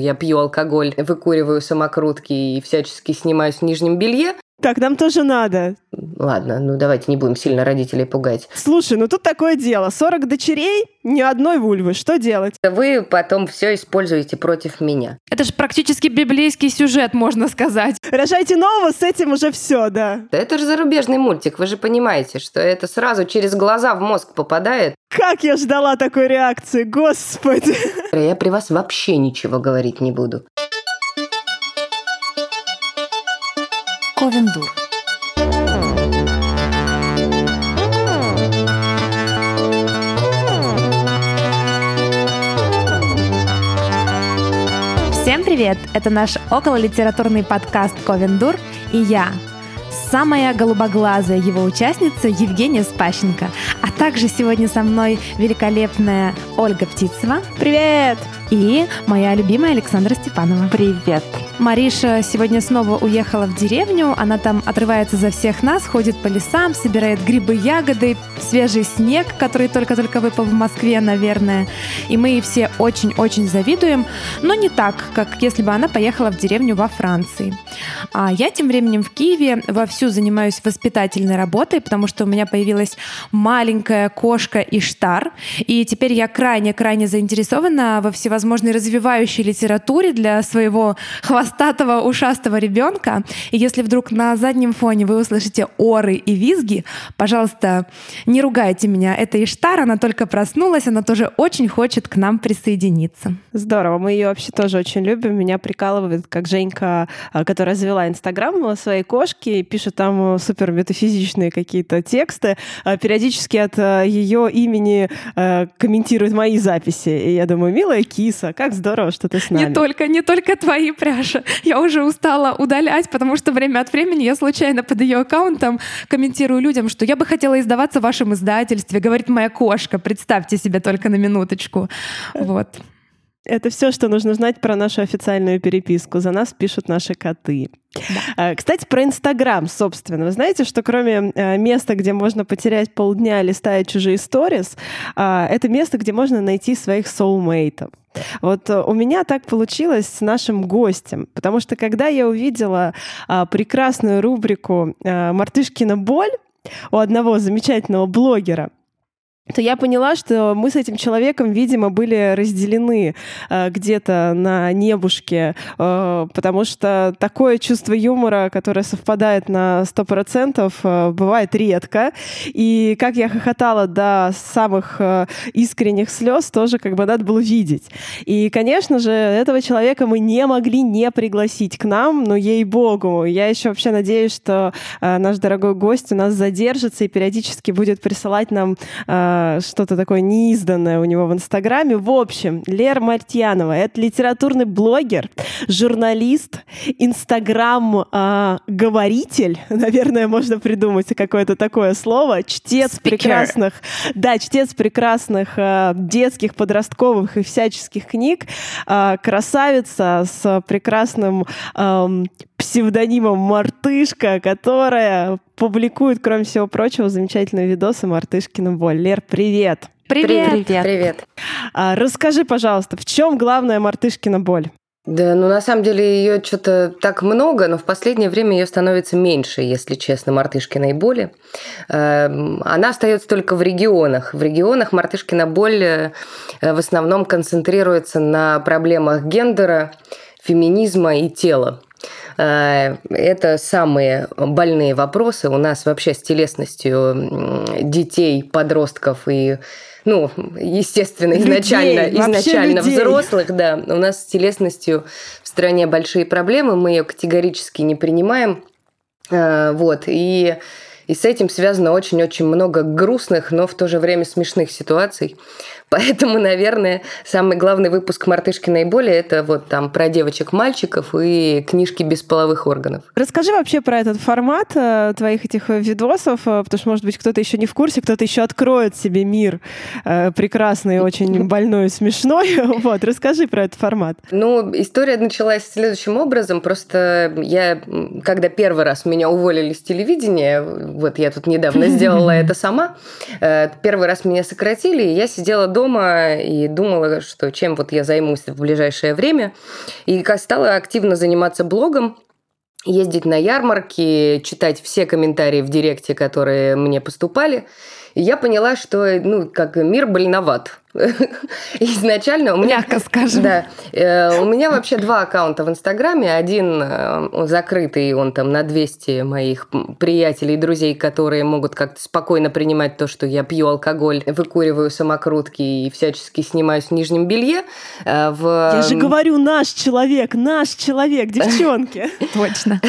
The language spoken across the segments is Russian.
Я пью алкоголь, выкуриваю самокрутки и всячески снимаюсь в нижнем белье. Так, нам тоже надо. Ладно, ну давайте не будем сильно родителей пугать. Слушай, ну тут такое дело. 40 дочерей, ни одной вульвы. Что делать? Вы потом все используете против меня. Это же практически библейский сюжет, можно сказать. Рожайте нового, с этим уже все, да. Это же зарубежный мультик, вы же понимаете, что это сразу через глаза в мозг попадает. Как я ждала такой реакции, господи. Я при вас вообще ничего говорить не буду. Ковендур. Всем привет! Это наш окололитературный подкаст «Ковендур» и я, самая голубоглазая его участница Евгения Спащенко. А также сегодня со мной великолепная Ольга Птицева. Привет! И моя любимая Александра Степанова. Привет! Мариша сегодня снова уехала в деревню. Она там отрывается за всех нас, ходит по лесам, собирает грибы, ягоды, свежий снег, который только-только выпал в Москве, наверное. И мы все очень-очень завидуем, но не так, как если бы она поехала в деревню во Франции. А я тем временем в Киеве вовсю занимаюсь воспитательной работой, потому что у меня появилась маленькая кошка Иштар, и теперь я крайне-крайне заинтересована во всевозможной развивающей литературе для своего хвоста хвостатого ушастого ребенка. И если вдруг на заднем фоне вы услышите оры и визги, пожалуйста, не ругайте меня. Это Иштар, она только проснулась, она тоже очень хочет к нам присоединиться. Здорово, мы ее вообще тоже очень любим. Меня прикалывает, как Женька, а, которая завела Инстаграм своей кошки, пишет там супер метафизичные какие-то тексты, а, периодически от а, ее имени комментирует мои записи. И я думаю, милая киса, как здорово, что ты с нами. Не только, не только твои пряжи. я уже устала удалять, потому что время от времени я случайно под ее аккаунтом комментирую людям, что я бы хотела издаваться в вашем издательстве, говорит моя кошка, представьте себе только на минуточку. Вот. Это все, что нужно знать про нашу официальную переписку. За нас пишут наши коты. Да. Кстати, про Инстаграм, собственно. Вы знаете, что кроме э, места, где можно потерять полдня, листая чужие сторис, а, это место, где можно найти своих соулмейтов. Вот э, у меня так получилось с нашим гостем, потому что когда я увидела а, прекрасную рубрику а, «Мартышкина боль», у одного замечательного блогера, то я поняла, что мы с этим человеком, видимо, были разделены э, где-то на небушке, э, потому что такое чувство юмора, которое совпадает на 100%, э, бывает редко. И как я хохотала до самых э, искренних слез, тоже как бы надо было видеть. И, конечно же, этого человека мы не могли не пригласить к нам, но ей-богу, я еще вообще надеюсь, что э, наш дорогой гость у нас задержится и периодически будет присылать нам э, что-то такое неизданное у него в Инстаграме. В общем, Лера Мартьянова — это литературный блогер, журналист, Инстаграм-говоритель, наверное, можно придумать какое-то такое слово, чтец Speaker. прекрасных, да, чтец прекрасных э, детских, подростковых и всяческих книг, э, красавица с прекрасным э, псевдонимом Мартышка, которая публикует, кроме всего прочего, замечательные видосы Мартышкина боль. Лер, привет! Привет! Привет! Привет! А, расскажи, пожалуйста, в чем главная Мартышкина боль? Да, ну на самом деле ее что-то так много, но в последнее время ее становится меньше, если честно, мартышкиной боли. Эм, она остается только в регионах. В регионах мартышкина боль э, в основном концентрируется на проблемах гендера, феминизма и тела. Э, это самые больные вопросы у нас вообще с телесностью детей, подростков и ну, естественно, изначально, людей, изначально взрослых, да. У нас с телесностью в стране большие проблемы, мы ее категорически не принимаем. Э, вот, и и с этим связано очень-очень много грустных, но в то же время смешных ситуаций. Поэтому, наверное, самый главный выпуск «Мартышкиной боли» — это вот там про девочек-мальчиков и книжки без половых органов. Расскажи вообще про этот формат э, твоих этих видосов, э, потому что, может быть, кто-то еще не в курсе, кто-то еще откроет себе мир э, прекрасный, очень больной смешной. Вот, расскажи про этот формат. Ну, история началась следующим образом. Просто я, когда первый раз меня уволили с телевидения, вот я тут недавно сделала это сама, первый раз меня сократили, и я сидела дома дома и думала, что чем вот я займусь в ближайшее время. И стала активно заниматься блогом, ездить на ярмарки, читать все комментарии в директе, которые мне поступали. И я поняла, что ну, как мир больноват. Изначально у меня... Мягко скажем. Да. Э, у меня вообще два аккаунта в Инстаграме. Один э, закрытый, он там на 200 моих приятелей и друзей, которые могут как-то спокойно принимать то, что я пью алкоголь, выкуриваю самокрутки и всячески снимаюсь в нижнем белье. Э, в... Я же говорю, наш человек, наш человек, девчонки. Точно.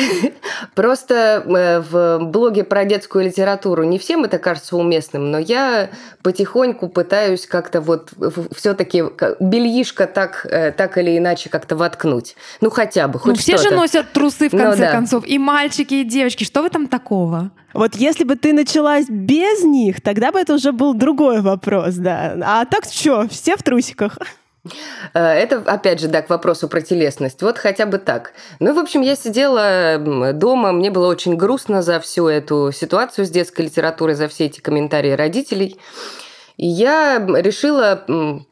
Просто в блоге про детскую литературу не всем это кажется уместным, но я потихоньку пытаюсь как-то вот все-таки бельишко так, э, так или иначе как-то воткнуть. Ну, хотя бы, хоть ну, все же носят трусы, в ну конце ну, да. концов. И мальчики, и девочки. Что в этом такого? Вот если бы ты началась без них, тогда бы это уже был другой вопрос, да. А так что, все в трусиках? Э, это, опять же, да, к вопросу про телесность. Вот хотя бы так. Ну, в общем, я сидела дома, мне было очень грустно за всю эту ситуацию с детской литературой, за все эти комментарии родителей. И я решила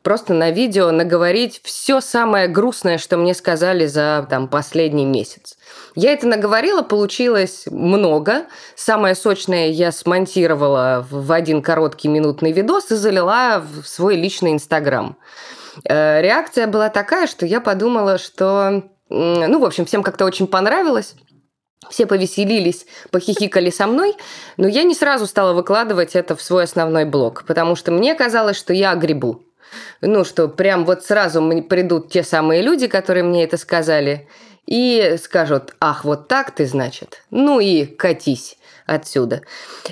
просто на видео наговорить все самое грустное, что мне сказали за там, последний месяц. Я это наговорила, получилось много. Самое сочное я смонтировала в один короткий минутный видос и залила в свой личный Инстаграм. Э, реакция была такая, что я подумала, что ну, в общем, всем как-то очень понравилось. Все повеселились, похихикали со мной, но я не сразу стала выкладывать это в свой основной блог, потому что мне казалось, что я грибу. Ну, что прям вот сразу придут те самые люди, которые мне это сказали, и скажут, ах, вот так ты, значит, ну и катись отсюда.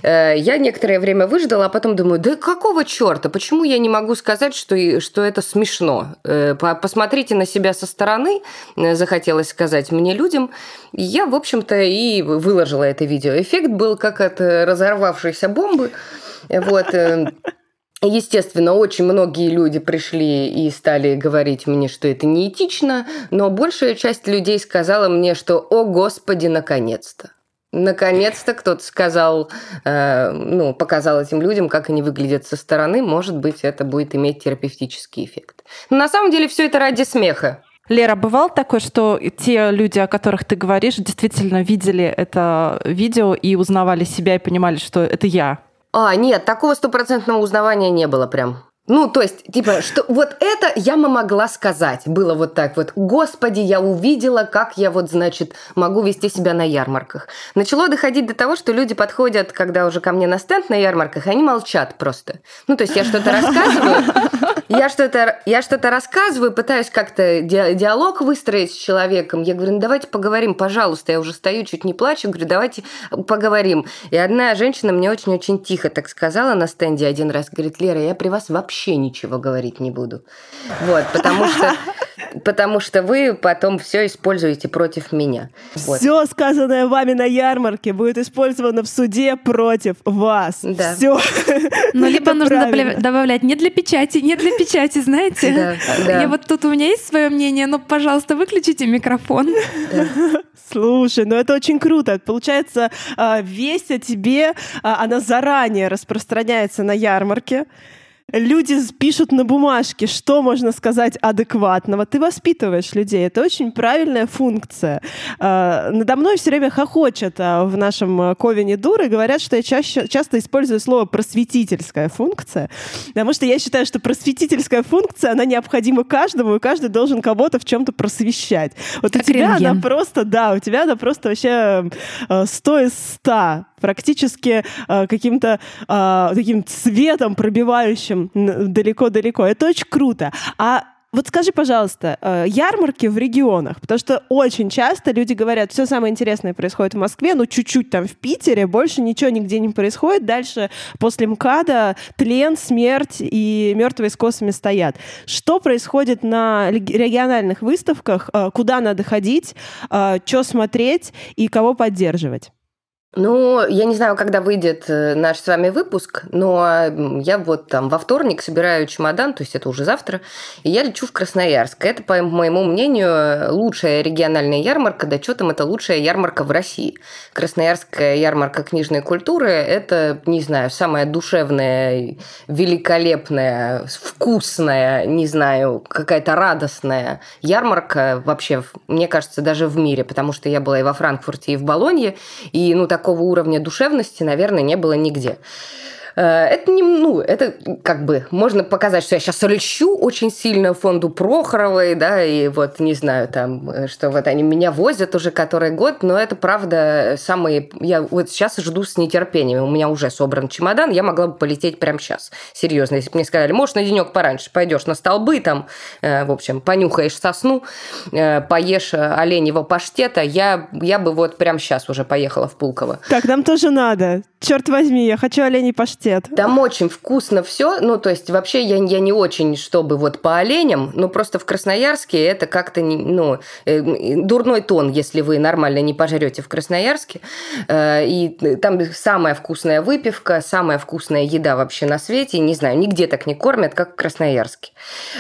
Э, я некоторое время выждала, а потом думаю, да какого черта, почему я не могу сказать, что, что это смешно? Э, посмотрите на себя со стороны, э, захотелось сказать мне людям. Я, в общем-то, и выложила это видео. Эффект был как от разорвавшейся бомбы. Вот. Естественно, очень многие люди пришли и стали говорить мне, что это неэтично, но большая часть людей сказала мне, что «О, Господи, наконец-то!» Наконец-то кто-то сказал, э, ну, показал этим людям, как они выглядят со стороны. Может быть, это будет иметь терапевтический эффект. Но на самом деле все это ради смеха. Лера, бывал такое, что те люди, о которых ты говоришь, действительно видели это видео и узнавали себя и понимали, что это я? А, нет, такого стопроцентного узнавания не было прям. Ну, то есть, типа, что вот это я могла сказать. Было вот так вот. Господи, я увидела, как я вот, значит, могу вести себя на ярмарках. Начало доходить до того, что люди подходят, когда уже ко мне на стенд на ярмарках, и они молчат просто. Ну, то есть я что-то рассказываю, я что-то, я что-то рассказываю, пытаюсь как-то диалог выстроить с человеком. Я говорю, ну, давайте поговорим, пожалуйста. Я уже стою, чуть не плачу, говорю, давайте поговорим. И одна женщина мне очень-очень тихо так сказала на стенде один раз, говорит, Лера, я при вас вообще вообще ничего говорить не буду. Вот, потому что, потому что вы потом все используете против меня. Вот. Все сказанное вами на ярмарке будет использовано в суде против вас. Да. Все. Ну, либо нужно правильно. добавлять не для печати, не для печати, знаете. Да, да. Я вот тут у меня есть свое мнение, но, пожалуйста, выключите микрофон. Да. Слушай, ну это очень круто. Получается, а, весть о тебе, а, она заранее распространяется на ярмарке люди пишут на бумажке, что можно сказать адекватного. Ты воспитываешь людей. Это очень правильная функция. А, надо мной все время хохочут а, в нашем Ковине Дуры, говорят, что я чаще, часто использую слово просветительская функция, потому что я считаю, что просветительская функция, она необходима каждому, и каждый должен кого-то в чем-то просвещать. Вот как у тебя рентген. она просто, да, у тебя она просто вообще сто из ста практически э, каким-то э, таким цветом пробивающим далеко-далеко. Это очень круто. А вот скажи, пожалуйста, э, ярмарки в регионах, потому что очень часто люди говорят, все самое интересное происходит в Москве, ну чуть-чуть там в Питере, больше ничего нигде не происходит, дальше после МКАДа тлен, смерть и мертвые с косами стоят. Что происходит на региональных выставках, э, куда надо ходить, э, что смотреть и кого поддерживать? Ну, я не знаю, когда выйдет э, наш с вами выпуск, но я вот там во вторник собираю чемодан, то есть это уже завтра, и я лечу в Красноярск. Это, по моему мнению, лучшая региональная ярмарка, да что там, это лучшая ярмарка в России. Красноярская ярмарка книжной культуры – это, не знаю, самая душевная, великолепная, вкусная, не знаю, какая-то радостная ярмарка вообще, мне кажется, даже в мире, потому что я была и во Франкфурте, и в Болонье, и, ну, такого уровня душевности, наверное, не было нигде. Э, это не, ну, это как бы можно показать, что я сейчас льщу очень сильно фонду Прохоровой, да, и вот не знаю там, э, что вот они меня возят уже который год, но это правда самые, я вот сейчас жду с нетерпением, у меня уже собран чемодан, я могла бы полететь прямо сейчас, серьезно, если бы мне сказали, можешь на денек пораньше, пойдешь на столбы там, э, в общем, понюхаешь сосну, поешь оленевого паштета, я, я бы вот прямо сейчас уже поехала в Пулково. Так, нам тоже надо. Черт возьми, я хочу оленей паштет паштет. Там очень вкусно все. Ну, то есть, вообще я, я не очень, чтобы вот по оленям, но просто в Красноярске это как-то, ну, э, дурной тон, если вы нормально не пожрете в Красноярске. Э, и там самая вкусная выпивка, самая вкусная еда вообще на свете. Не знаю, нигде так не кормят, как в Красноярске.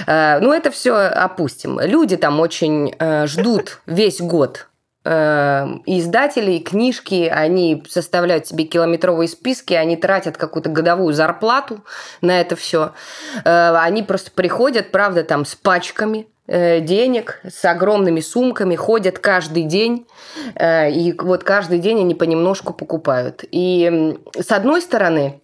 Э, ну, это все опустим. Люди там очень ждут весь год Эм, издатели, книжки, они составляют себе километровые списки, они тратят какую-то годовую зарплату на это все. Э, они просто приходят, правда, там с пачками э, денег, с огромными сумками, ходят каждый день, э, и вот каждый день они понемножку покупают. И с одной стороны,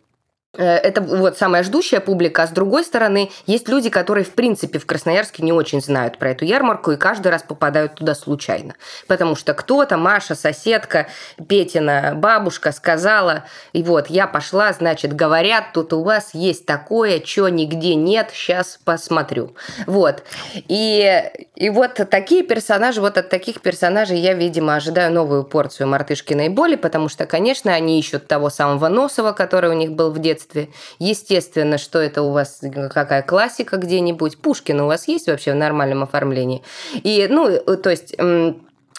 это вот самая ждущая публика, а с другой стороны, есть люди, которые, в принципе, в Красноярске не очень знают про эту ярмарку и каждый раз попадают туда случайно. Потому что кто-то, Маша, соседка, Петина бабушка сказала, и вот я пошла, значит, говорят, тут у вас есть такое, что нигде нет, сейчас посмотрю. Вот. И, и вот такие персонажи, вот от таких персонажей я, видимо, ожидаю новую порцию мартышкиной боли, потому что, конечно, они ищут того самого Носова, который у них был в детстве, детстве. Естественно, что это у вас какая классика где-нибудь. Пушкин у вас есть вообще в нормальном оформлении. И, ну, то есть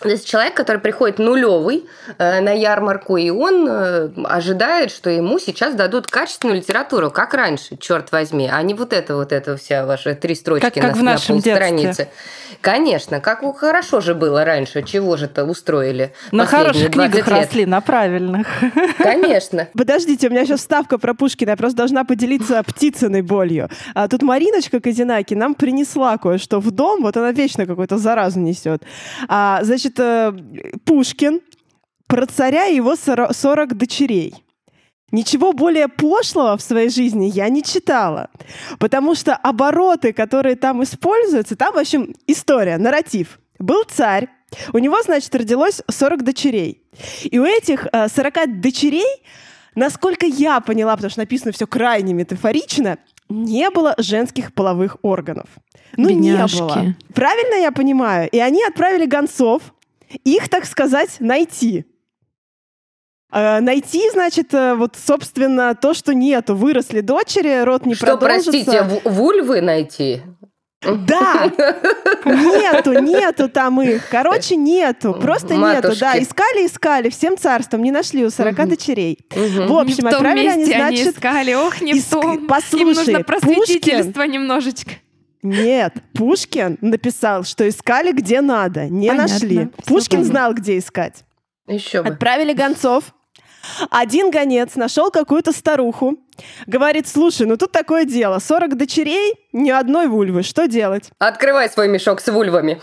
то есть человек, который приходит нулевый э, на ярмарку, и он э, ожидает, что ему сейчас дадут качественную литературу, как раньше, черт возьми, а не вот это вот это вся ваша три строчки как, как на, в нашем на полстраницы. Конечно, как хорошо же было раньше, чего же это устроили? На хороших книгах лет. росли, на правильных. Конечно. Подождите, у меня сейчас ставка про Пушкина, я просто должна поделиться птицыной болью. А тут Мариночка Казинаки нам принесла кое-что в дом, вот она вечно какую-то заразу несет. А, значит, значит, э, Пушкин про царя и его 40 дочерей. Ничего более пошлого в своей жизни я не читала, потому что обороты, которые там используются, там, в общем, история, нарратив. Был царь, у него, значит, родилось 40 дочерей. И у этих 40 э, дочерей, насколько я поняла, потому что написано все крайне метафорично, не было женских половых органов. Ну, Бедняжки. не было. Правильно я понимаю? И они отправили гонцов их, так сказать, найти. Э, найти, значит, э, вот, собственно, то, что нету. Выросли дочери, род не что, продолжится. простите, вульвы найти? Да! Нету, нету там их. Короче, нету. Просто Матушки. нету. Да, искали, искали. Всем царством не нашли у 40 угу. дочерей. Угу. В общем, отправили они, значит... Они искали. Ох, не иск... в том. Послушай, Им нужно просветительство Пушкин... немножечко. Нет, Пушкин написал, что искали где надо, не Понятно. нашли. Пушкин знал, где искать. Еще бы. Отправили гонцов. Один гонец нашел какую-то старуху. Говорит, слушай, ну тут такое дело. 40 дочерей, ни одной вульвы. Что делать? Открывай свой мешок с вульвами.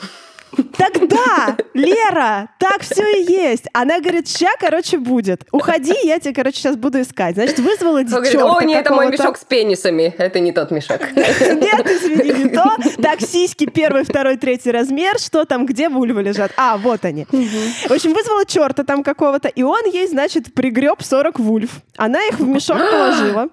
Тогда, Лера, так все и есть. Она говорит, ща, короче, будет. Уходи, я тебе, короче, сейчас буду искать. Значит, вызвала девчонка О, нет, это мой мешок с пенисами. Это не тот мешок. Нет, извини, не то. Так, сиськи первый, второй, третий размер. Что там, где вульвы лежат? А, вот они. В общем, вызвала черта там какого-то, и он ей, значит, пригреб 40 вульв. Она их в мешок положила.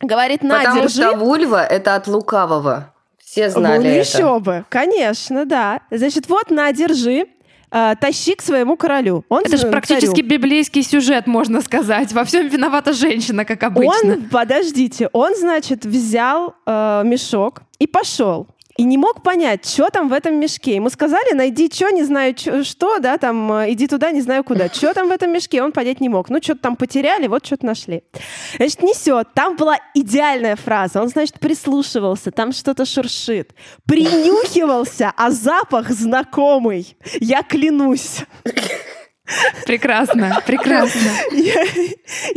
Говорит, на, Потому держи. что вульва – это от лукавого. Все знали ну, это. еще бы, конечно, да. Значит, вот на, держи. Э, тащи к своему королю. Он Это же практически царю. библейский сюжет, можно сказать. Во всем виновата женщина, как обычно. Он, подождите, он, значит, взял э, мешок и пошел. И не мог понять, что там в этом мешке. Ему сказали, найди что, не знаю чё, что, да, там, э, иди туда, не знаю куда. Что там в этом мешке, он понять не мог. Ну, что-то там потеряли, вот что-то нашли. Значит, несет. Там была идеальная фраза. Он, значит, прислушивался, там что-то шуршит. Принюхивался, а запах знакомый. Я клянусь. Прекрасно, прекрасно.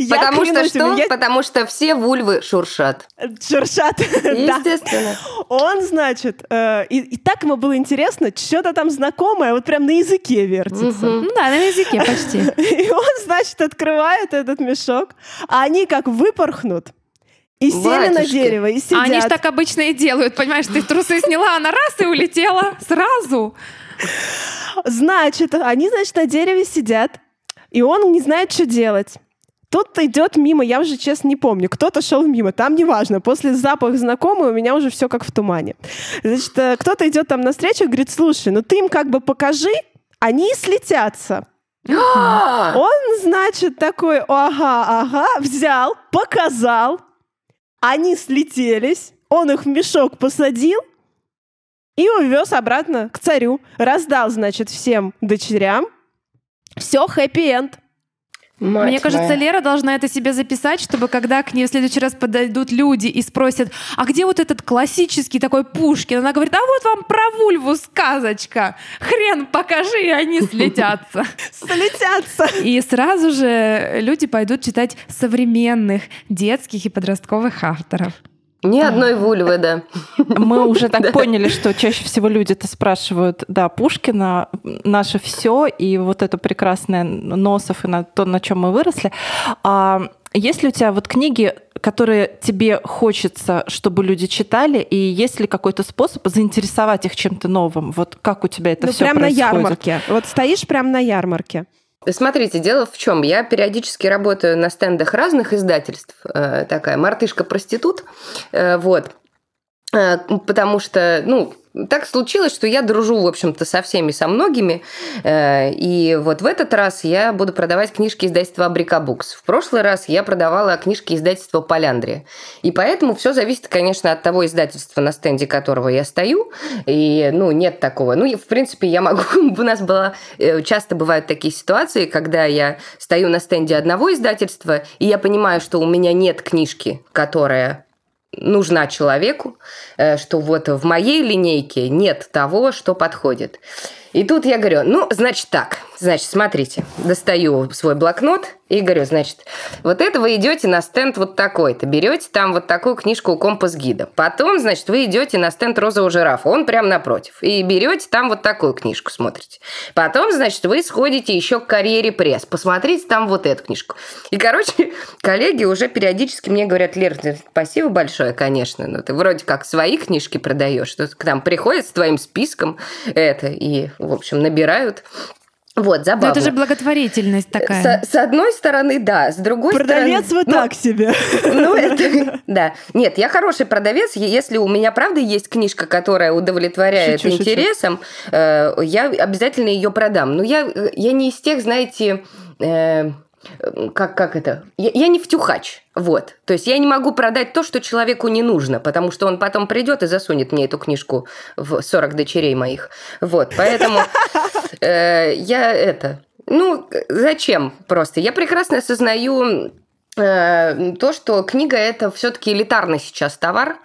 Потому что что? Потому что все вульвы шуршат. Шуршат, Естественно. Он, значит, э, и так ему было интересно, что-то там знакомое, вот прям на языке вертится. Ну да, на языке почти. И он, значит, открывает этот мешок, а они как выпорхнут. И сели на дерево, и сидят. Они ж так обычно и делают, понимаешь, ты трусы сняла, она раз и улетела сразу. Значит, они, значит, на дереве сидят, и он не знает, что делать. Тут идет мимо, я уже честно не помню, кто-то шел мимо, там неважно, после запаха знакомый у меня уже все как в тумане. Значит, э, кто-то идет там навстречу и говорит, слушай, ну ты им как бы покажи, они слетятся. Он, значит, такой, ага, ага, взял, показал, они слетелись, он их в мешок посадил, и увез обратно к царю. Раздал, значит, всем дочерям. Все, хэппи-энд. Мать Мне кажется, моя. Лера должна это себе записать, чтобы когда к ней в следующий раз подойдут люди и спросят, а где вот этот классический такой Пушкин? Она говорит, а вот вам про Вульву сказочка. Хрен покажи, и они слетятся. Слетятся. И сразу же люди пойдут читать современных детских и подростковых авторов. Ни одной вульвы, да. Мы уже так поняли, что чаще всего люди-то спрашивают, да, Пушкина, наше все, и вот это прекрасное Носов, и на то, на чем мы выросли. А есть ли у тебя вот книги, которые тебе хочется, чтобы люди читали, и есть ли какой-то способ заинтересовать их чем-то новым? Вот как у тебя это ну, все прям происходит? на ярмарке. Вот стоишь прям на ярмарке. Смотрите, дело в чем. Я периодически работаю на стендах разных издательств. Э, такая мартышка-проститут. Э, вот. Э, потому что, ну, так случилось, что я дружу, в общем-то, со всеми, со многими. Э, и вот в этот раз я буду продавать книжки издательства Абрикабукс. В прошлый раз я продавала книжки издательства Поляндрия. И поэтому все зависит, конечно, от того издательства, на стенде которого я стою. И, ну, нет такого. Ну, в принципе, я могу... У нас было... Э, часто бывают такие ситуации, когда я стою на стенде одного издательства, и я понимаю, что у меня нет книжки, которая нужна человеку, э, что вот в моей линейке нет того, что подходит. И тут я говорю, ну, значит так, значит, смотрите, достаю свой блокнот и говорю, значит, вот это вы идете на стенд вот такой-то, берете там вот такую книжку у компас-гида. Потом, значит, вы идете на стенд розового жирафа, он прям напротив, и берете там вот такую книжку, смотрите. Потом, значит, вы сходите еще к карьере пресс, посмотрите там вот эту книжку. И, короче, коллеги уже периодически мне говорят, Лер, спасибо большое, конечно, но ты вроде как свои книжки продаешь, что к нам приходят с твоим списком это, и в общем, набирают. Вот, забавно. Но это же благотворительность такая. С, с одной стороны, да. С другой продавец стороны... Продавец вы ну, так себе. Ну, это... Да. Нет, я хороший продавец. Если у меня, правда, есть книжка, которая удовлетворяет шучу, интересам, шучу. Э, я обязательно ее продам. Но я, я не из тех, знаете... Э, как, как это? Я, я не втюхач. Вот. То есть я не могу продать то, что человеку не нужно, потому что он потом придет и засунет мне эту книжку в 40 дочерей моих. Вот. Поэтому я это... Ну, зачем просто? Я прекрасно осознаю э, то, что книга это все-таки элитарный сейчас товар,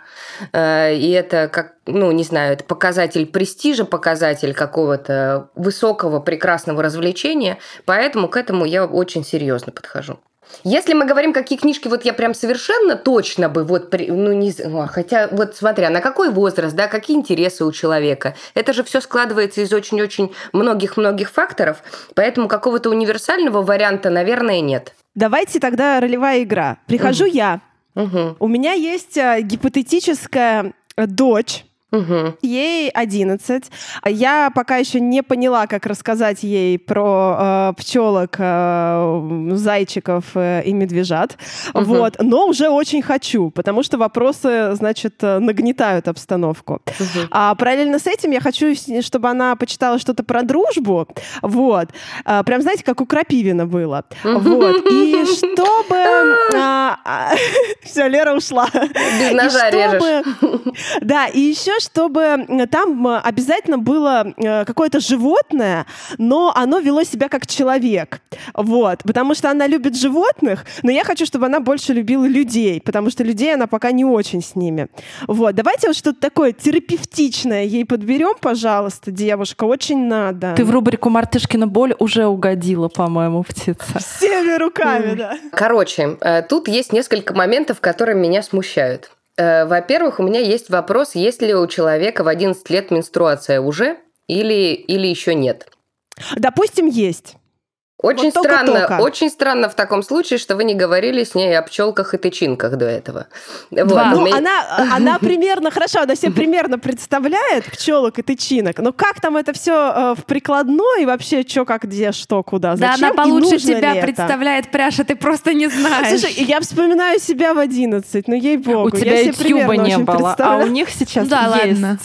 Э, и это как, ну, не знаю, это показатель престижа, показатель какого-то высокого, прекрасного развлечения, поэтому к этому я очень серьезно подхожу. Если мы говорим, какие книжки вот я прям совершенно точно бы вот, ну не ну, хотя вот смотря на какой возраст, да, какие интересы у человека, это же все складывается из очень-очень многих-многих факторов, поэтому какого-то универсального варианта, наверное, нет. Давайте тогда ролевая игра. Прихожу mm. я, Угу. У меня есть э, гипотетическая э, дочь, Угу. Ей 11. Я пока еще не поняла, как рассказать ей про э, пчелок, э, зайчиков э, и медвежат. Угу. Вот. Но уже очень хочу, потому что вопросы, значит, э, нагнетают обстановку. Угу. А параллельно с этим я хочу, чтобы она почитала что-то про дружбу. Вот. А, прям, знаете, как у Крапивина было. Угу. Вот. И чтобы... А, а, Все, Лера ушла. Без ножа режешь. Да, и еще чтобы там обязательно было э, какое-то животное, но оно вело себя как человек. Вот. Потому что она любит животных, но я хочу, чтобы она больше любила людей, потому что людей она пока не очень с ними. Вот. Давайте вот что-то такое терапевтичное ей подберем, пожалуйста, девушка. Очень надо. Ты в рубрику «Мартышкина боль» уже угодила, по-моему, птица. Всеми руками, да. Короче, э, тут есть несколько моментов, которые меня смущают. Э, во-первых, у меня есть вопрос, есть ли у человека в 11 лет менструация уже или, или еще нет? Допустим, есть. Очень вот странно, только, только. очень странно в таком случае, что вы не говорили с ней о пчелках и тычинках до этого. Вот. Ну, меня... она, она примерно, хорошо, она себе примерно представляет пчелок и тычинок, но как там это все э, в прикладной вообще что, как, где, что, куда, зачем? Да, она получше тебя представляет, Пряша, ты просто не знаешь. Слушай, я вспоминаю себя в 11, ну ей-богу. У тебя ютьюба не было, а у них сейчас да, есть. Ладно.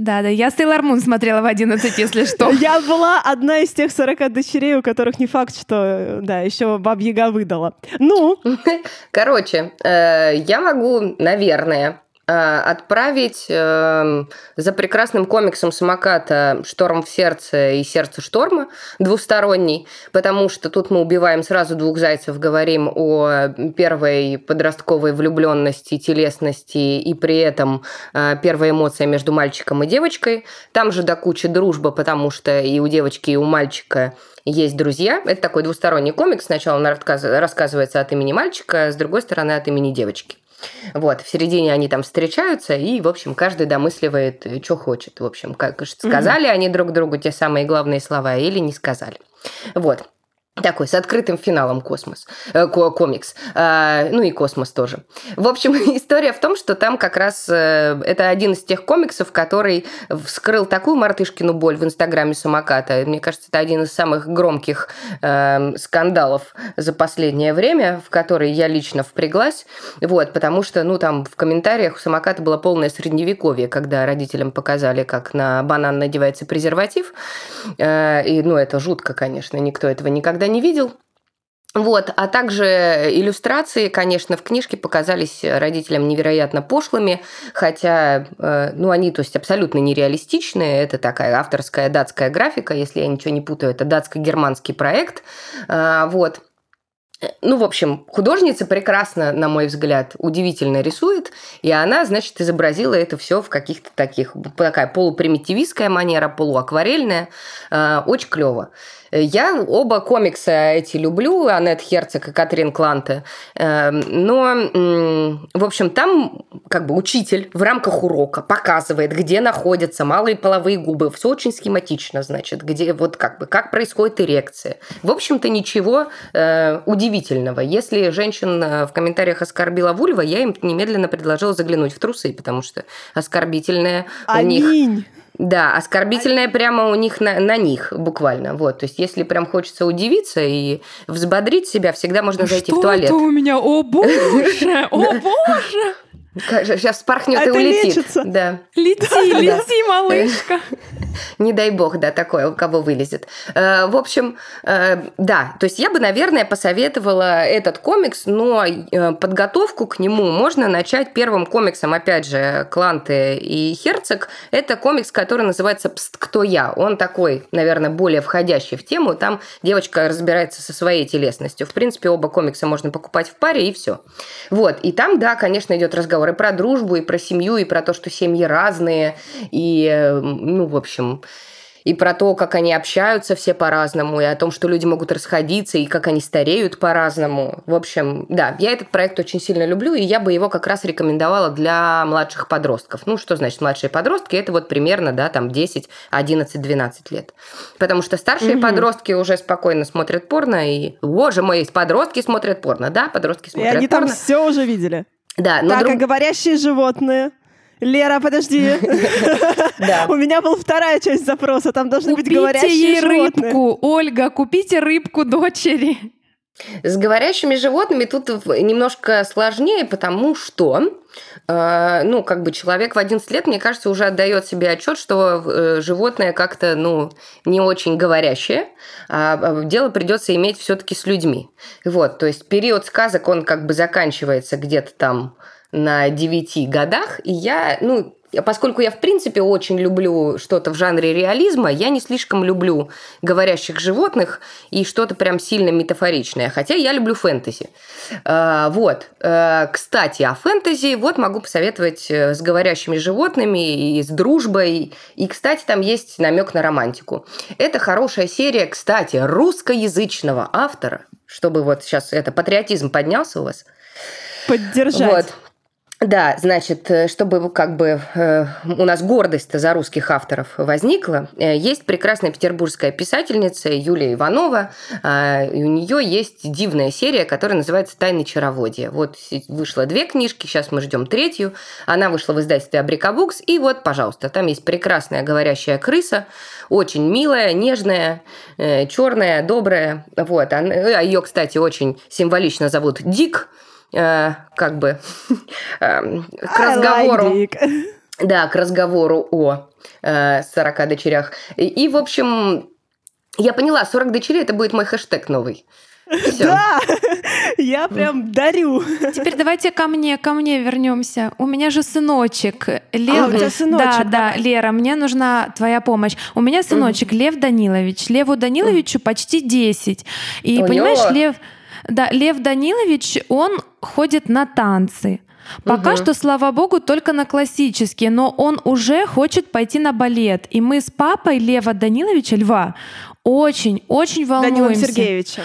Да, да, я Сейлор Мун смотрела в 11, если что. Я была одна из тех 40 дочерей, у которых не факт, что, да, еще Баб Яга выдала. Ну? Короче, э, я могу, наверное, отправить э, за прекрасным комиксом самоката «Шторм в сердце» и «Сердце шторма» двусторонний, потому что тут мы убиваем сразу двух зайцев, говорим о первой подростковой влюбленности, телесности и при этом э, первая эмоция между мальчиком и девочкой. Там же до кучи дружба, потому что и у девочки, и у мальчика есть друзья. Это такой двусторонний комикс. Сначала он рассказывается от имени мальчика, с другой стороны от имени девочки. Вот, в середине они там встречаются, и, в общем, каждый домысливает, э, что хочет. В общем, как сказали mm-hmm. они друг другу те самые главные слова или не сказали. Вот. Такой, с открытым финалом космос, э, комикс, э, ну и космос тоже. В общем, история в том, что там как раз э, это один из тех комиксов, который вскрыл такую мартышкину боль в инстаграме самоката. Мне кажется, это один из самых громких э, скандалов за последнее время, в который я лично впряглась. Вот, потому что, ну, там в комментариях у самоката было полное средневековье, когда родителям показали, как на банан надевается презерватив. Э, и, ну, это жутко, конечно, никто этого никогда не видел. Вот, а также иллюстрации, конечно, в книжке показались родителям невероятно пошлыми, хотя, э, ну, они, то есть, абсолютно нереалистичные. Это такая авторская датская графика, если я ничего не путаю, это датско-германский проект. А, вот. Ну, в общем, художница прекрасно, на мой взгляд, удивительно рисует, и она, значит, изобразила это все в каких-то таких, такая полупримитивистская манера, полуакварельная, э, очень клево. Я оба комикса эти люблю, Аннет Херцог и Катрин Кланте. Эм, но, в общем, там как бы учитель в рамках урока показывает, где находятся малые половые губы. Все очень схематично, значит, где вот как бы как происходит эрекция. В общем-то, ничего э, удивительного. Если женщин э, в комментариях оскорбила вульва, я им немедленно предложила заглянуть в трусы, потому что оскорбительное у них да, оскорбительное прямо у них на, на них буквально. Вот, то есть если прям хочется удивиться и взбодрить себя, всегда можно зайти Что в туалет. Что у меня? О боже, о боже! Сейчас вспорхнет и улетит. Лечится. Да. Лети, лети, малышка. Не дай бог, да, такое, у кого вылезет. Э, в общем, э, да, то есть я бы, наверное, посоветовала этот комикс, но э, подготовку к нему можно начать первым комиксом, опять же, Кланты и Херцог. Это комикс, который называется «Пст, кто я?». Он такой, наверное, более входящий в тему. Там девочка разбирается со своей телесностью. В принципе, оба комикса можно покупать в паре, и все. Вот, и там, да, конечно, идет разговор разговор и про дружбу, и про семью, и про то, что семьи разные, и, э, ну, в общем, и про то, как они общаются все по-разному, и о том, что люди могут расходиться, и как они стареют по-разному. В общем, да, я этот проект очень сильно люблю, и я бы его как раз рекомендовала для младших подростков. Ну, что значит младшие подростки? Это вот примерно, да, там 10, 11, 12 лет. Потому что старшие угу. подростки уже спокойно смотрят порно, и, боже мой, подростки смотрят порно, да, подростки смотрят порно. И они порно. там все уже видели. Да, но так, друг... а говорящие животные? Лера, подожди. У меня была вторая часть запроса, там должны быть говорящие ей рыбку, Ольга, купите рыбку дочери. С говорящими животными тут немножко сложнее, потому что э, ну, как бы человек в 11 лет, мне кажется, уже отдает себе отчет, что э, животное как-то, ну, не очень говорящее, а, а дело придется иметь все-таки с людьми. Вот, то есть период сказок, он как бы заканчивается где-то там на 9 годах, и я, ну, поскольку я, в принципе, очень люблю что-то в жанре реализма, я не слишком люблю говорящих животных и что-то прям сильно метафоричное. Хотя я люблю фэнтези. А, вот. А, кстати, о фэнтези вот могу посоветовать э, с говорящими животными и с дружбой. И, кстати, там есть намек на романтику. Это хорошая серия, кстати, русскоязычного автора, чтобы вот сейчас это патриотизм поднялся у вас. Поддержать. Вот. Да, значит, э, чтобы как бы э, у нас гордость за русских авторов возникла, э, есть прекрасная петербургская писательница Юлия Иванова, э, и у нее есть дивная серия, которая называется «Тайны чароводия». Вот вышло две книжки, сейчас мы ждем третью. Она вышла в издательстве Абрикабукс, и вот, пожалуйста, там есть прекрасная говорящая крыса, очень милая, нежная, черная, добрая. Вот, а ее, кстати, очень символично зовут Дик, Э, как бы эм, к разговору. Like да, к разговору о 40 э, дочерях. И, и, в общем, я поняла, 40 дочерей это будет мой хэштег новый. Всё. Да, я прям дарю. Теперь давайте ко мне, ко мне вернемся. У меня же сыночек. Лев... А, у тебя сыночек. Да, да, Лера, мне нужна твоя помощь. У меня сыночек Лев Данилович. Леву Даниловичу почти 10. И у понимаешь, него... Лев... Да, Лев Данилович, он ходит на танцы. Пока угу. что, слава богу, только на классические, но он уже хочет пойти на балет. И мы с папой Лева Даниловича, Льва, очень-очень волнуемся. Данилом Сергеевичем.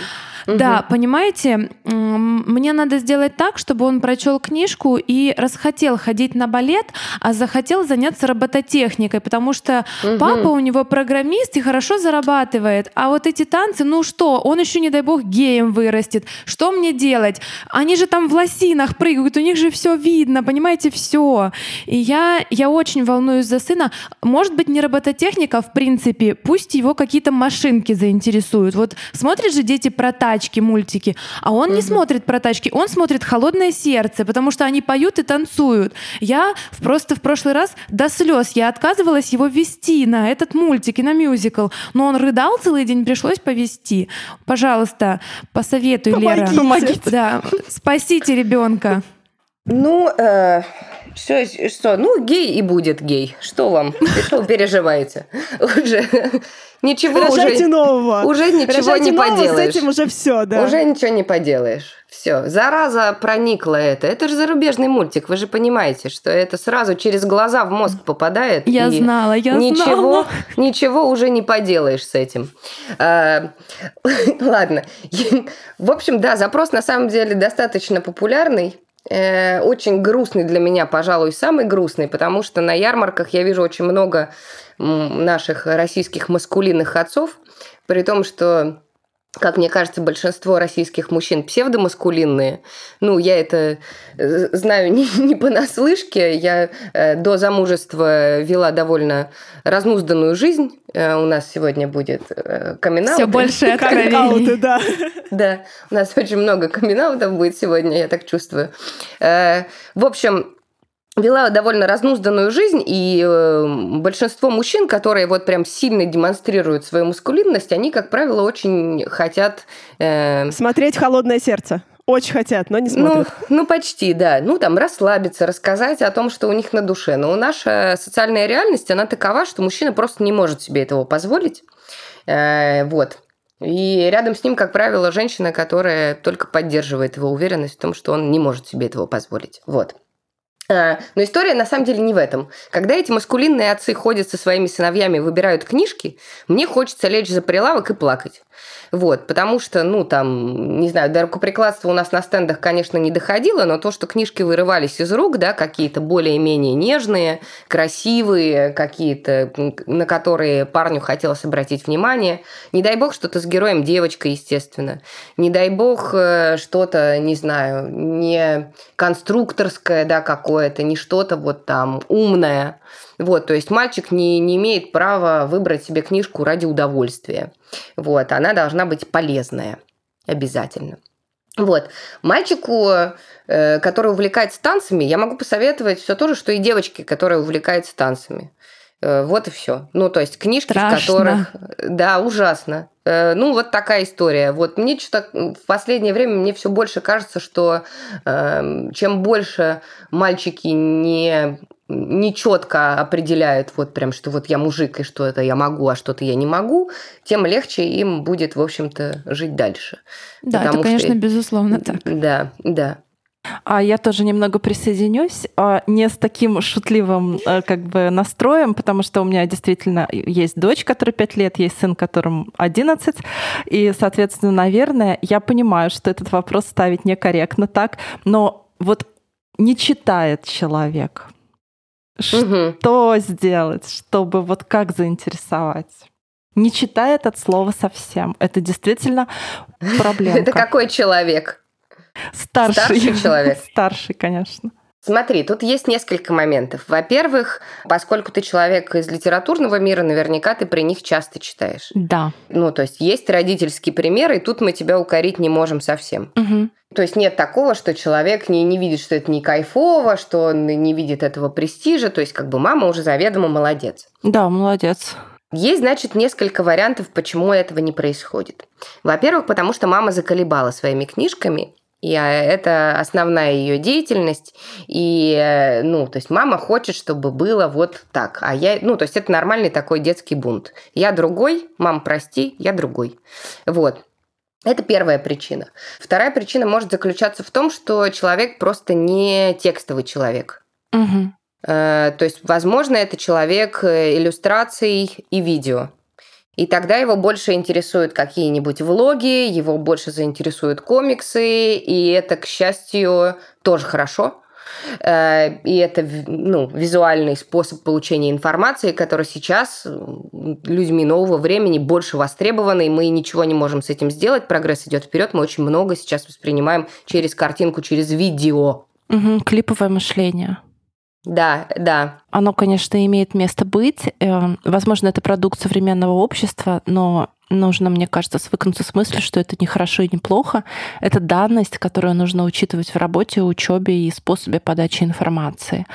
Да, понимаете, мне надо сделать так, чтобы он прочел книжку и расхотел ходить на балет, а захотел заняться робототехникой, потому что угу. папа у него программист и хорошо зарабатывает. А вот эти танцы, ну что, он еще, не дай бог, геем вырастет. Что мне делать? Они же там в лосинах прыгают, у них же все видно, понимаете, все. И я, я очень волнуюсь за сына. Может быть, не робототехника, в принципе, пусть его какие-то машинки заинтересуют. Вот смотрят же дети про тачки, мультики. А он угу. не смотрит про тачки, он смотрит «Холодное сердце», потому что они поют и танцуют. Я просто в прошлый раз до слез я отказывалась его вести на этот мультик и на мюзикл, но он рыдал целый день, пришлось повести. Пожалуйста, посоветуй, Помогите. Лера. Помогите. Да, спасите ребенка. Ну, э, что, что, ну, гей и будет гей. Что вам? Что вы переживаете? Уже ничего Рожайте уже, нового. уже ничего Рожайте не нового, поделаешь. С этим уже все, да. Уже ничего не поделаешь. Все, зараза проникла это. Это же зарубежный мультик, вы же понимаете, что это сразу через глаза в мозг попадает. Я знала, я ничего, знала. Ничего уже не поделаешь с этим. А, ладно. В общем, да, запрос на самом деле достаточно популярный. Э, очень грустный для меня, пожалуй, самый грустный, потому что на ярмарках я вижу очень много наших российских маскулинных отцов, при том, что как мне кажется, большинство российских мужчин псевдомаскулинные. Ну, я это э, знаю не, не понаслышке. Я э, до замужества вела довольно разнузданную жизнь. Э, у нас сегодня будет э, камин Все больше откровений. да. Да, у нас очень много камин будет сегодня, я так чувствую. Э, в общем, вела довольно разнузданную жизнь, и э, большинство мужчин, которые вот прям сильно демонстрируют свою мускулинность, они, как правило, очень хотят... Э... Смотреть «Холодное сердце». Очень хотят, но не смотрят. Ну, ну, почти, да. Ну, там, расслабиться, рассказать о том, что у них на душе. Но наша социальная реальность, она такова, что мужчина просто не может себе этого позволить. Э, вот. И рядом с ним, как правило, женщина, которая только поддерживает его уверенность в том, что он не может себе этого позволить. Вот. А, но история на самом деле не в этом. Когда эти маскулинные отцы ходят со своими сыновьями и выбирают книжки, мне хочется лечь за прилавок и плакать. Вот, потому что, ну, там, не знаю, до рукоприкладства у нас на стендах, конечно, не доходило, но то, что книжки вырывались из рук, да, какие-то более-менее нежные, красивые, какие-то, на которые парню хотелось обратить внимание. Не дай бог что-то с героем девочка, естественно. Не дай бог э, что-то, не знаю, не конструкторское, да, какое-то, не что-то вот там умное. Вот, то есть мальчик не, не имеет права выбрать себе книжку ради удовольствия. Вот, она должна быть полезная обязательно. Вот. Мальчику, э, который увлекается танцами, я могу посоветовать все то же, что и девочке, которая увлекается танцами. Э, вот и все. Ну, то есть книжки, Страшно. в которых... Да, ужасно. Э, ну, вот такая история. Вот мне что-то в последнее время мне все больше кажется, что э, чем больше мальчики не нечетко определяют вот прям, что вот я мужик, и что это я могу, а что-то я не могу, тем легче им будет, в общем-то, жить дальше. Да, это, конечно, что... безусловно так. Да, да. А я тоже немного присоединюсь, а, не с таким шутливым э, как бы настроем, потому что у меня действительно есть дочь, которой 5 лет, есть сын, которому 11, и, соответственно, наверное, я понимаю, что этот вопрос ставить некорректно так, но вот не читает человек, что сделать, чтобы вот как заинтересовать? Не читает от слова совсем. Это действительно проблема. Это какой человек? Старший. Старший человек. Старший, конечно. Смотри, тут есть несколько моментов. Во-первых, поскольку ты человек из литературного мира, наверняка ты при них часто читаешь. Да. Ну, то есть есть родительские примеры, и тут мы тебя укорить не можем совсем. Угу. То есть нет такого, что человек не, не видит, что это не кайфово, что он не видит этого престижа. То есть как бы мама уже заведомо молодец. Да, молодец. Есть, значит, несколько вариантов, почему этого не происходит. Во-первых, потому что мама заколебала своими книжками, и а, это основная ее деятельность. И, э, ну, то есть мама хочет, чтобы было вот так. А я, ну, то есть это нормальный такой детский бунт. Я другой, мам, прости, я другой. Вот. Это первая причина. Вторая причина может заключаться в том, что человек просто не текстовый человек. Угу. То есть, возможно, это человек э, иллюстраций и видео. И тогда его больше интересуют какие-нибудь влоги, его больше заинтересуют комиксы, и это, к счастью, тоже хорошо. Э, и это ну, визуальный способ получения информации, который сейчас людьми нового времени больше востребован, и мы ничего не можем с этим сделать. Прогресс идет вперед, мы очень много сейчас воспринимаем через картинку, через видео. Угу, клиповое мышление. Да, да. Оно, конечно, имеет место быть. Эм, возможно, это продукт современного общества, но нужно, мне кажется, свыкнуться с мыслью, что это не хорошо и не плохо. Это данность, которую нужно учитывать в работе, учебе и способе подачи информации.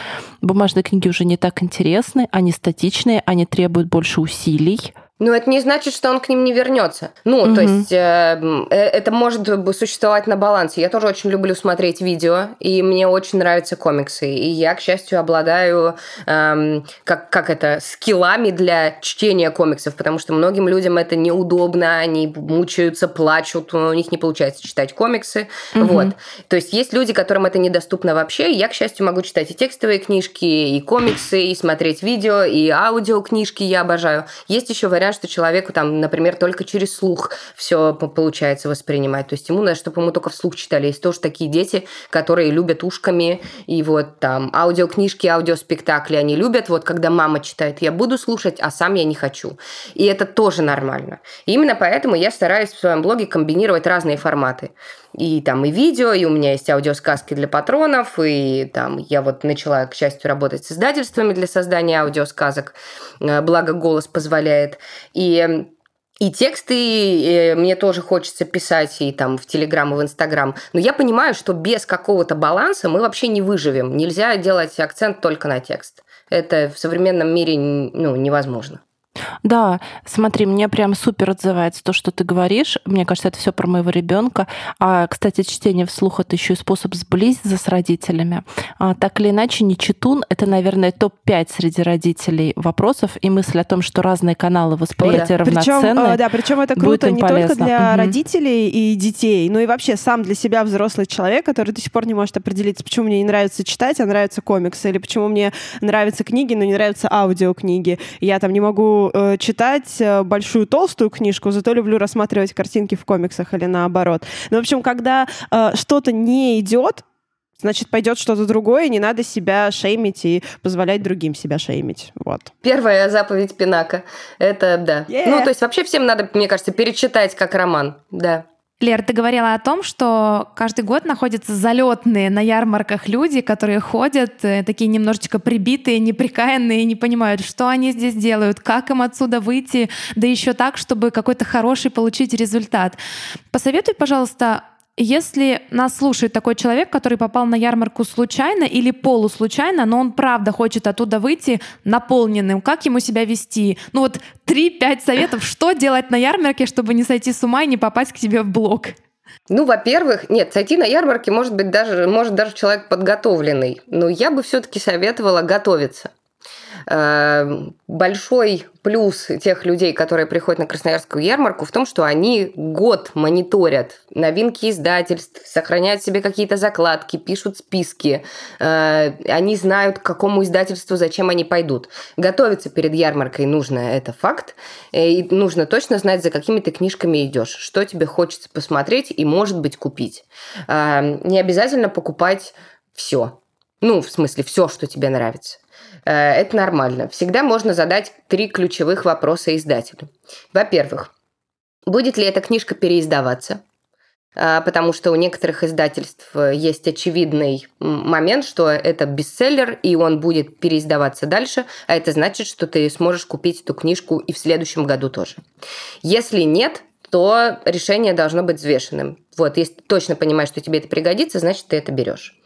Бумажные книги уже не так интересны, они статичные, они требуют больше усилий, ну, это не значит, что он к ним не вернется. Ну, угу. то есть э, э, это может существовать на балансе. Я тоже очень люблю смотреть видео, и мне очень нравятся комиксы. И я, к счастью, обладаю, э, как, как это, скиллами для чтения комиксов, потому что многим людям это неудобно, они мучаются, плачут, у них не получается читать комиксы. Угу. Вот. То есть есть люди, которым это недоступно вообще. Я, к счастью, могу читать и текстовые книжки, и комиксы, и смотреть видео, и аудиокнижки я обожаю. Есть еще вариант что человеку там, например, только через слух все получается воспринимать. То есть ему надо, чтобы ему только вслух читали. Есть тоже такие дети, которые любят ушками, и вот там аудиокнижки, аудиоспектакли они любят. Вот когда мама читает, я буду слушать, а сам я не хочу. И это тоже нормально. И именно поэтому я стараюсь в своем блоге комбинировать разные форматы и там и видео, и у меня есть аудиосказки для патронов, и там я вот начала, к счастью, работать с издательствами для создания аудиосказок, э, благо голос позволяет. И и тексты и мне тоже хочется писать и там в Телеграм, и в Инстаграм. Но я понимаю, что без какого-то баланса мы вообще не выживем. Нельзя делать акцент только на текст. Это в современном мире ну, невозможно. Да, смотри, мне прям супер отзывается то, что ты говоришь. Мне кажется, это все про моего ребенка. А, кстати, чтение вслух это еще и способ сблизиться с родителями. А, так или иначе, не читун это, наверное, топ-5 среди родителей вопросов и мысль о том, что разные каналы восприятия да. равноценны. Причем, да, причем это круто не полезно. только для угу. родителей и детей, но и вообще сам для себя взрослый человек, который до сих пор не может определиться, почему мне не нравится читать, а нравятся комиксы, или почему мне нравятся книги, но не нравятся аудиокниги. Я там не могу э, читать э, большую толстую книжку, зато люблю рассматривать картинки в комиксах или наоборот. Ну, в общем, когда э, что-то не идет, значит, пойдет что-то другое, не надо себя шеймить и позволять другим себя шеймить. Вот. Первая заповедь Пинака. Это, да. Yeah. Ну, то есть вообще всем надо, мне кажется, перечитать как роман, да. Лер, ты говорила о том, что каждый год находятся залетные на ярмарках люди, которые ходят э, такие немножечко прибитые, неприкаянные, не понимают, что они здесь делают, как им отсюда выйти, да еще так, чтобы какой-то хороший получить результат. Посоветуй, пожалуйста, если нас слушает такой человек, который попал на ярмарку случайно или полуслучайно, но он правда хочет оттуда выйти наполненным, как ему себя вести? Ну вот 3-5 советов, что делать на ярмарке, чтобы не сойти с ума и не попасть к тебе в блог. Ну, во-первых, нет, сойти на ярмарке может быть даже, может даже человек подготовленный, но я бы все-таки советовала готовиться. Эм, большой плюс тех людей, которые приходят на Красноярскую ярмарку, в том, что они год мониторят новинки издательств, сохраняют себе какие-то закладки, пишут списки. Э, они знают, к какому издательству, зачем они пойдут. Готовиться перед ярмаркой нужно, это факт. И нужно точно знать, за какими ты книжками идешь, что тебе хочется посмотреть и, может быть, купить. Эм, не обязательно покупать все. Ну, в смысле, все, что тебе нравится. Э, это нормально. Всегда можно задать три ключевых вопроса издателю. Во-первых, будет ли эта книжка переиздаваться? Э, потому что у некоторых издательств э, есть очевидный момент, что это бестселлер, и он будет переиздаваться дальше, а это значит, что ты сможешь купить эту книжку и в следующем году тоже. Если нет, то решение должно быть взвешенным. Вот, если ты точно понимаешь, что тебе это пригодится, значит, ты это берешь.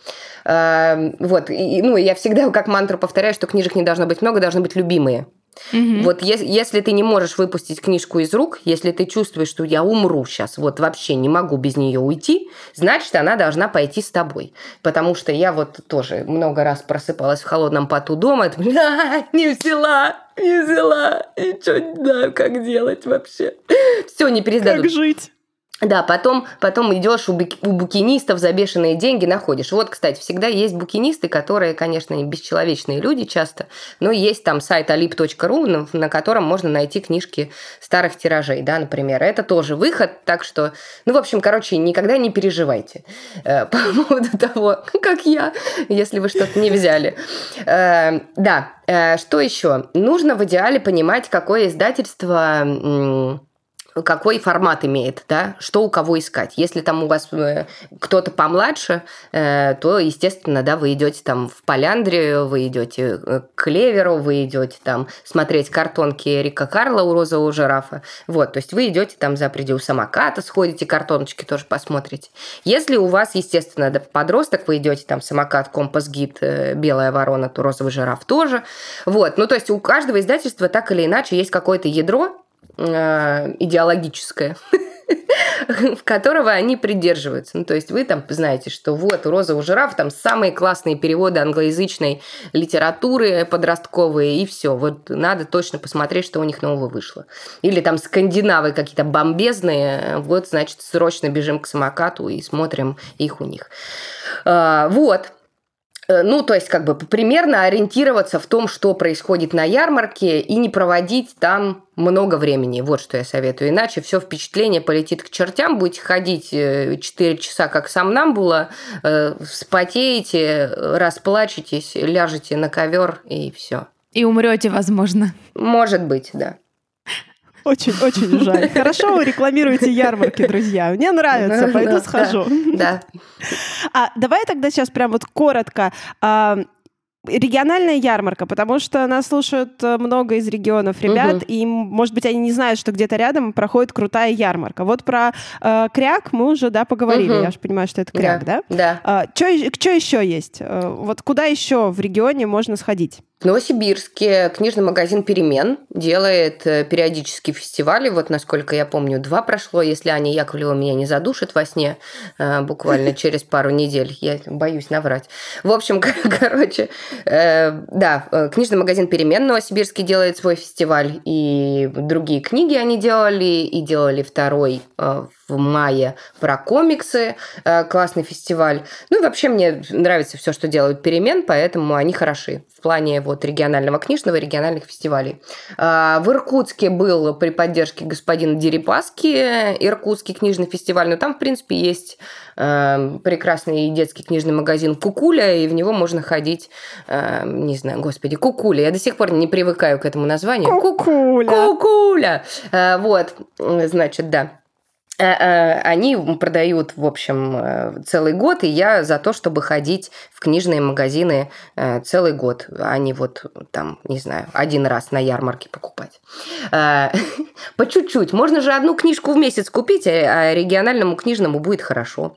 Эм, вот, и, ну, я всегда как мантру повторяю, что книжек не должно быть много, должны быть любимые. Угу. Вот если, если ты не можешь выпустить книжку из рук, если ты чувствуешь, что я умру сейчас, вот вообще не могу без нее уйти, значит, она должна пойти с тобой. Потому что я вот тоже много раз просыпалась в холодном поту дома, а, не взяла, не взяла, и что не знаю, как делать вообще. Все, не пересдадут. Как жить? Да, потом, потом идешь у, у букинистов за бешеные деньги находишь. Вот, кстати, всегда есть букинисты, которые, конечно, бесчеловечные люди часто, но есть там сайт alip.ru, на, котором можно найти книжки старых тиражей, да, например. Это тоже выход, так что, ну, в общем, короче, никогда не переживайте э, по поводу того, как я, если вы что-то не взяли. Э, да, э, что еще? Нужно в идеале понимать, какое издательство какой формат имеет, да, что у кого искать. Если там у вас э, кто-то помладше, э, то, естественно, да, вы идете там в Поляндрию, вы идете э, к Клеверу, вы идете там смотреть картонки Эрика Карла у розового жирафа. Вот, то есть вы идете там за пределы самоката, сходите, картоночки тоже посмотрите. Если у вас, естественно, да, подросток, вы идете там самокат, компас, гид, белая ворона, то розовый жираф тоже. Вот, ну то есть у каждого издательства так или иначе есть какое-то ядро, идеологическое, в которого они придерживаются. Ну, то есть вы там знаете, что вот у розового жирафа там самые классные переводы англоязычной литературы подростковые, и все. Вот надо точно посмотреть, что у них нового вышло. Или там скандинавы какие-то бомбезные, вот, значит, срочно бежим к самокату и смотрим их у них. А, вот. Э, ну, то есть, как бы примерно ориентироваться в том, что происходит на ярмарке, и не проводить там много времени. Вот что я советую. Иначе все впечатление полетит к чертям, будете ходить 4 э, часа, как сам нам было, э, вспотеете, расплачетесь, ляжете на ковер и все. И умрете, возможно. Может быть, да. Очень-очень жаль. Хорошо вы рекламируете ярмарки, друзья. Мне нравится, пойду схожу. Да. А давай тогда сейчас прям вот коротко а, региональная ярмарка, потому что нас слушают э, много из регионов ребят, угу. и, может быть, они не знают, что где-то рядом проходит крутая ярмарка. Вот про э, кряк мы уже, да, поговорили. Угу. Я же понимаю, что это кряк, да? Да. да. А, что еще есть? Э, вот куда еще в регионе можно сходить? В Новосибирске книжный магазин «Перемен» делает э, периодически фестивали. Вот, насколько я помню, два прошло. Если Аня Яковлева меня не задушит во сне э, буквально через пару недель. Я боюсь наврать. В общем, короче, э, да, книжный магазин «Перемен» Новосибирский делает свой фестиваль. И другие книги они делали. И делали второй в мае про комиксы. Классный фестиваль. Ну и вообще мне нравится все, что делают «Перемен», поэтому они хороши в плане вот регионального книжного, региональных фестивалей. А, в Иркутске был при поддержке господина Дерипаски Иркутский книжный фестиваль, но там, в принципе, есть а, прекрасный детский книжный магазин Кукуля, и в него можно ходить, а, не знаю, господи, Кукуля. Я до сих пор не привыкаю к этому названию. Кукуля. Кукуля. Вот, значит, да. Э, э, они продают, в общем, э, целый год, и я за то, чтобы ходить в книжные магазины целый год, а не вот там, не знаю, один раз на ярмарке покупать. По чуть-чуть. Можно же одну книжку в месяц купить, а региональному книжному будет хорошо.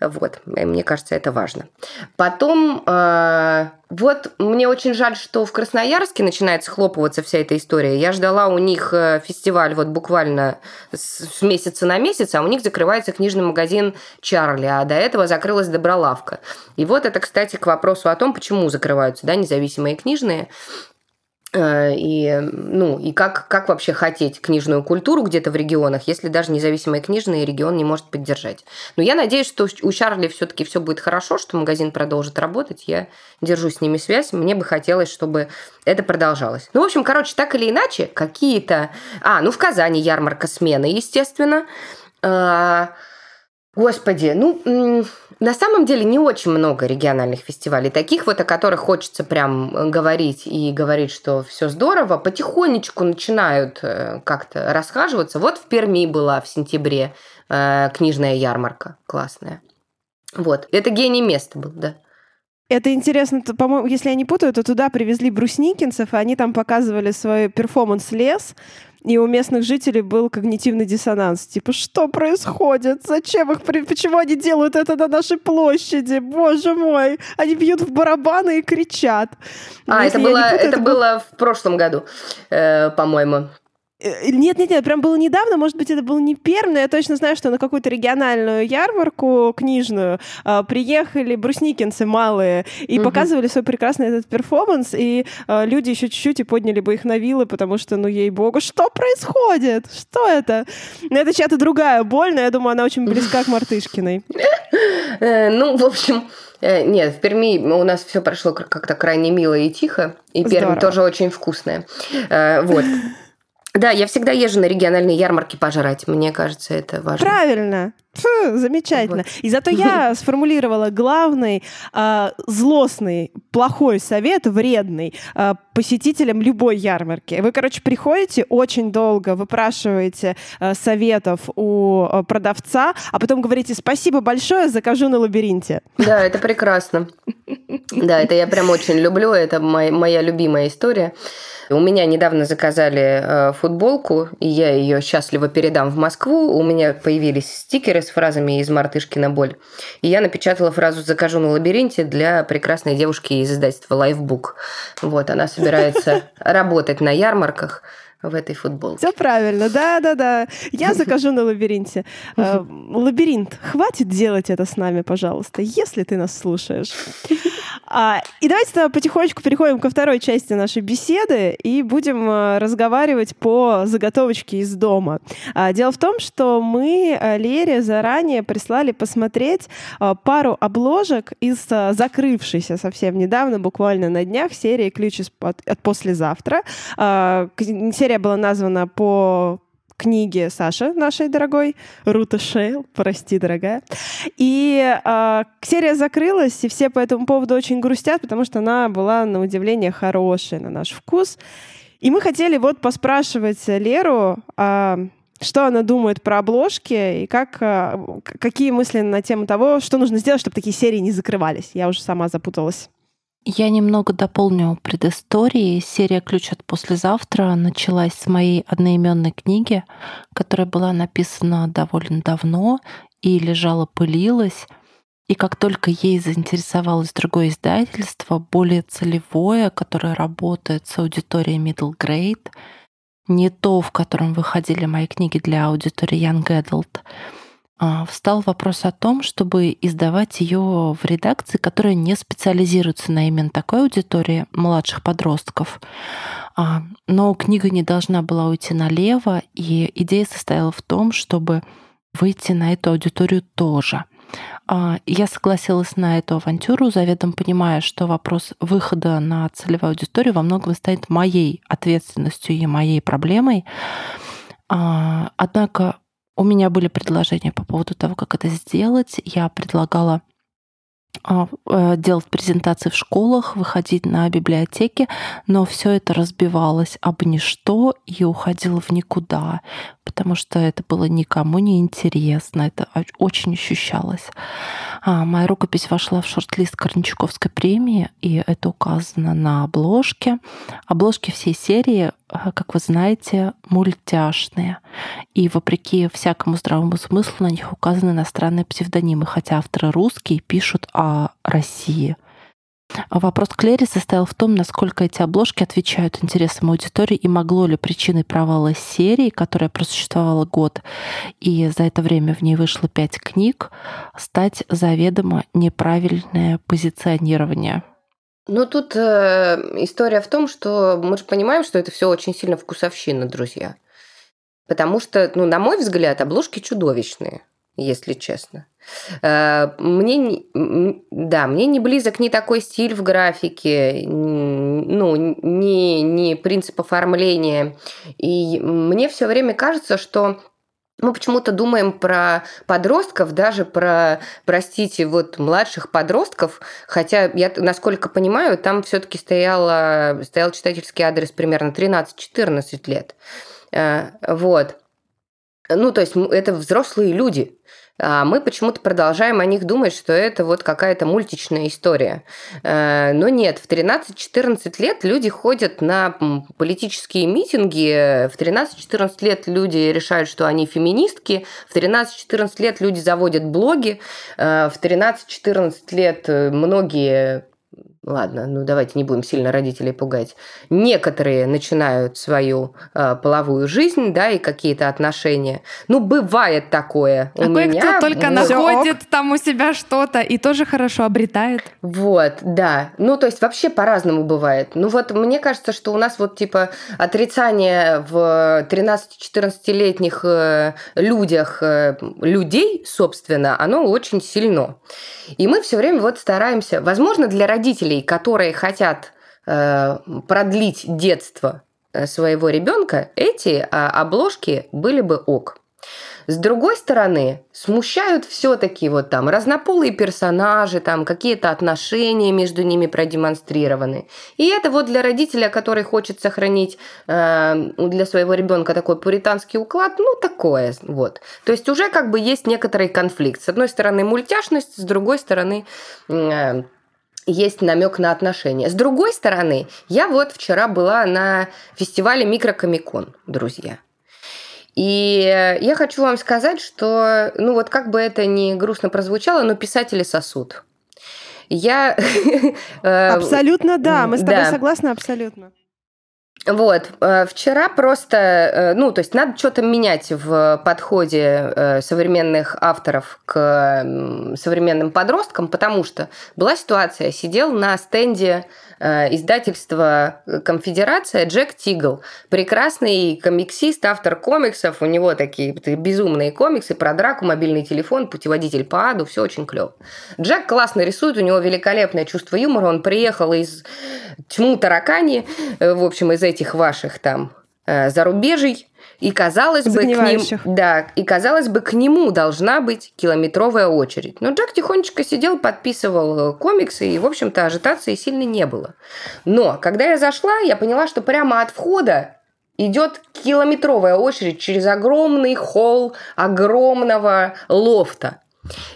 Вот, мне кажется, это важно. Потом, э, вот мне очень жаль, что в Красноярске начинает схлопываться вся эта история. Я ждала у них э, фестиваль вот буквально с месяца на месяц, а у них закрывается книжный магазин Чарли, а до этого закрылась Добролавка. И вот это, кстати, к вопросу о том, почему закрываются да, независимые книжные. Э, и, ну, и как, как вообще хотеть книжную культуру где-то в регионах, если даже независимый книжный регион не может поддержать. Но я надеюсь, что у Чарли все-таки все будет хорошо, что магазин продолжит работать. Я держу с ними связь. Мне бы хотелось, чтобы это продолжалось. Ну, в общем, короче, так или иначе, какие-то... А, ну, в Казани ярмарка смены, естественно. Господи, ну, на самом деле не очень много региональных фестивалей, таких вот, о которых хочется прям э, говорить и говорить, что все здорово, потихонечку начинают э, как-то расхаживаться. Вот в Перми была в сентябре э, книжная ярмарка классная. Вот, это гений места был, да. Это интересно, по-моему, если я не путаю, то туда привезли брусникинцев, и они там показывали свой перформанс «Лес», и у местных жителей был когнитивный диссонанс. Типа, что происходит? Зачем их... Почему они делают это на нашей площади? Боже мой! Они бьют в барабаны и кричат. А, это было, путаю, это, это было в прошлом году, э, по-моему. Нет, нет, нет, прям было недавно, может быть, это был не первый, но я точно знаю, что на какую-то региональную ярмарку книжную э, приехали брусникинцы малые и угу. показывали свой прекрасный этот перформанс, и э, люди еще чуть-чуть и подняли бы их на вилы, потому что, ну, ей-богу, что происходит? Что это? Ну, это чья-то другая боль, но я думаю, она очень близка к Мартышкиной. Э, ну, в общем, э, нет, в Перми у нас все прошло как-то крайне мило и тихо, и Пермь тоже очень вкусная. Э, вот. Да, я всегда езжу на региональные ярмарки пожрать. Мне кажется, это важно. Правильно. Фу, замечательно. Вот. И зато я сформулировала главный э, злостный, плохой совет, вредный э, посетителям любой ярмарки. Вы, короче, приходите очень долго, выпрашиваете э, советов у э, продавца, а потом говорите «спасибо большое, закажу на лабиринте». Да, это прекрасно. Да, это я прям очень люблю, это моя, моя любимая история. У меня недавно заказали э, футболку, и я ее счастливо передам в Москву. У меня появились стикеры с фразами из «Мартышкина боль». И я напечатала фразу «Закажу на лабиринте» для прекрасной девушки из издательства «Лайфбук». Вот, она собирается работать на ярмарках в этой футболке. Все правильно, да-да-да. Я закажу на лабиринте. Э, лабиринт, хватит делать это с нами, пожалуйста, если ты нас слушаешь. А, и давайте потихонечку переходим ко второй части нашей беседы и будем э, разговаривать по заготовочке из дома. А, дело в том, что мы э, Лере заранее прислали посмотреть пару обложек из закрывшейся совсем недавно, буквально на днях, серии «Ключ от, от послезавтра». А, серия была названа по книге Саши, нашей дорогой, Рута Шейл, прости, дорогая. И э, серия закрылась, и все по этому поводу очень грустят, потому что она была, на удивление, хорошая на наш вкус. И мы хотели вот поспрашивать Леру, э, что она думает про обложки и как, э, какие мысли на тему того, что нужно сделать, чтобы такие серии не закрывались. Я уже сама запуталась. Я немного дополню предыстории. Серия «Ключ от послезавтра» началась с моей одноименной книги, которая была написана довольно давно и лежала, пылилась. И как только ей заинтересовалось другое издательство, более целевое, которое работает с аудиторией middle grade, не то, в котором выходили мои книги для аудитории young adult, встал вопрос о том, чтобы издавать ее в редакции, которая не специализируется на именно такой аудитории младших подростков. А, но книга не должна была уйти налево, и идея состояла в том, чтобы выйти на эту аудиторию тоже. А, я согласилась на эту авантюру, заведомо понимая, что вопрос выхода на целевую аудиторию во многом станет моей ответственностью и моей проблемой. Однако у меня были предложения по поводу того, как это сделать. Я предлагала а, э, делать презентации в школах, выходить на библиотеки, но все это разбивалось об ничто и уходило в никуда, потому что это было никому не интересно, это очень ощущалось. А, моя рукопись вошла в шорт-лист Корничковской премии, и это указано на обложке. Обложки всей серии как вы знаете, мультяшные. И вопреки всякому здравому смыслу на них указаны иностранные псевдонимы, хотя авторы русские пишут о России. Вопрос Клери состоял в том, насколько эти обложки отвечают интересам аудитории и могло ли причиной провала серии, которая просуществовала год, и за это время в ней вышло пять книг, стать заведомо неправильное позиционирование. Ну, тут э, история в том, что мы же понимаем, что это все очень сильно вкусовщина, друзья. Потому что, ну, на мой взгляд, обложки чудовищные, если честно. Э, мне, да, мне не близок ни такой стиль в графике, ну, ни, ни принцип оформления. И мне все время кажется, что мы почему-то думаем про подростков, даже про, простите, вот младших подростков, хотя я, насколько понимаю, там все-таки стоял читательский адрес примерно 13-14 лет. Э, вот. Ну, то есть это взрослые люди. А мы почему-то продолжаем о них думать, что это вот какая-то мультичная история. Э, но нет, в 13-14 лет люди ходят на политические митинги, в 13-14 лет люди решают, что они феминистки, в 13-14 лет люди заводят блоги, э, в 13-14 лет многие ладно, ну давайте не будем сильно родителей пугать. Некоторые начинают свою э, половую жизнь, да, и какие-то отношения. Ну, бывает такое. А у меня кто только вот. находит там у себя что-то и тоже хорошо обретает. Вот, да. Ну, то есть вообще по-разному бывает. Ну, вот мне кажется, что у нас вот типа отрицание в 13-14-летних э, людях э, людей, собственно, оно очень сильно. И мы все время вот стараемся, возможно, для родителей, которые хотят э, продлить детство э, своего ребенка, эти а, обложки были бы ок. С другой стороны, смущают все-таки вот там разнополые персонажи, там какие-то отношения между ними продемонстрированы. И это вот для родителя, который хочет сохранить э, для своего ребенка такой пуританский уклад, ну такое вот. То есть уже как бы есть некоторый конфликт. С одной стороны мультяшность, с другой стороны э, есть намек на отношения. С другой стороны, я вот вчера была на фестивале Микрокомикон, друзья. И я хочу вам сказать, что, ну вот как бы это ни грустно прозвучало, но писатели сосуд. Я... Э, абсолютно да, мы с тобой да. согласны абсолютно. Вот, э, вчера просто, э, ну, то есть надо что-то менять в подходе современных авторов к современным подросткам, потому что была ситуация, сидел на стенде Э, издательство «Конфедерация» Джек Тигл. Прекрасный комиксист, автор комиксов. У него такие безумные комиксы про драку, мобильный телефон, путеводитель по аду. Все очень клево. Джек классно рисует, у него великолепное чувство юмора. Он приехал из тьму таракани, э, в общем, из этих ваших там э, зарубежий. И казалось бы, к ним, да, и казалось бы, к нему должна быть километровая очередь. Но Джек тихонечко сидел, подписывал э, комиксы, и, в общем-то, ажитации сильно не было. Но когда я зашла, я поняла, что прямо от входа идет километровая очередь через огромный холл огромного лофта.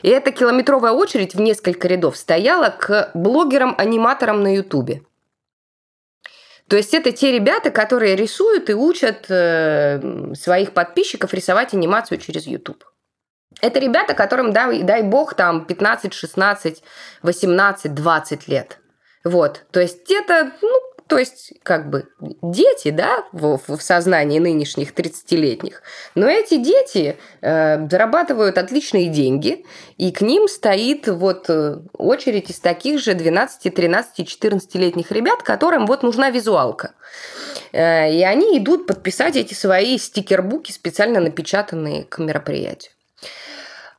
И эта километровая очередь в несколько рядов стояла к блогерам-аниматорам на Ютубе. То есть это те ребята, которые рисуют и учат э, своих подписчиков рисовать анимацию через YouTube. Это ребята, которым, дай, дай бог, там 15, 16, 18, 20 лет. Вот. То есть это, ну, то есть, как бы, дети, да, в, в сознании нынешних 30-летних, но эти дети э, зарабатывают отличные деньги, и к ним стоит вот э, очередь из таких же 12, 13, 14-летних ребят, которым вот нужна визуалка. Э, и они идут подписать эти свои стикербуки, специально напечатанные к мероприятию.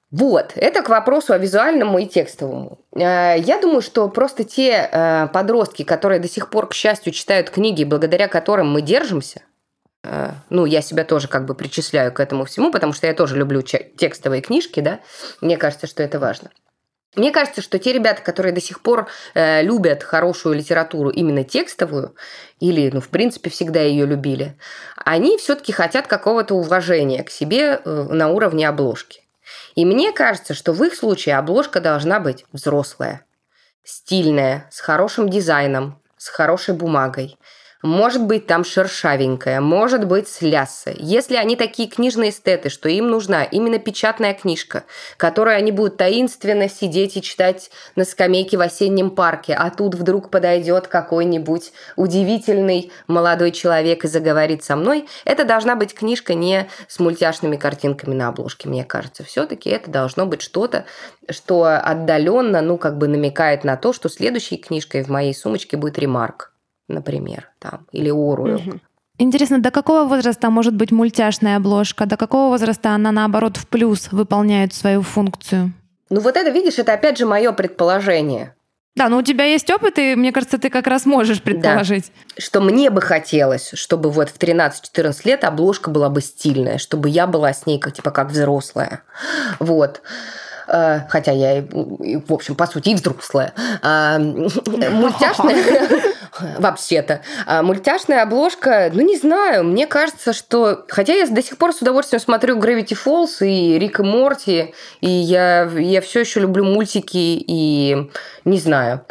Вот, это к вопросу о визуальному и текстовому. Э, я думаю, что просто те э, подростки, которые до сих пор, к счастью, читают книги, благодаря которым мы держимся, э, ну, я себя тоже как бы причисляю к этому всему, потому что я тоже люблю текстовые книжки, да, мне кажется, что это важно. Мне кажется, что те ребята, которые до сих пор э, любят хорошую литературу, именно текстовую, или, ну, в принципе, всегда ее любили, они все-таки хотят какого-то уважения к себе э, на уровне обложки. И мне кажется, что в их случае обложка должна быть взрослая, стильная, с хорошим дизайном, с хорошей бумагой. Может быть там шершавенькая, может быть с ляссы. Если они такие книжные эстеты, что им нужна именно печатная книжка, которую они будут таинственно сидеть и читать на скамейке в осеннем парке, а тут вдруг подойдет какой-нибудь удивительный молодой человек и заговорит со мной, это должна быть книжка не с мультяшными картинками на обложке, мне кажется. Все-таки это должно быть что-то, что отдаленно, ну, как бы намекает на то, что следующей книжкой в моей сумочке будет ремарк например, там, или Оруэлл. Угу. Интересно, до какого возраста может быть мультяшная обложка? До какого возраста она, наоборот, в плюс выполняет свою функцию? Ну вот это, видишь, это опять же мое предположение. Да, но у тебя есть опыт, и мне кажется, ты как раз можешь предположить. Да. Что мне бы хотелось, чтобы вот в 13-14 лет обложка была бы стильная, чтобы я была с ней как, типа как взрослая. Вот. Э, хотя я, в общем, по сути, и взрослая. А, мультяшная, вообще-то. А мультяшная обложка, ну, не знаю, мне кажется, что... Хотя я до сих пор с удовольствием смотрю Gravity Falls и Рик и Морти, и я, я все еще люблю мультики, и не знаю...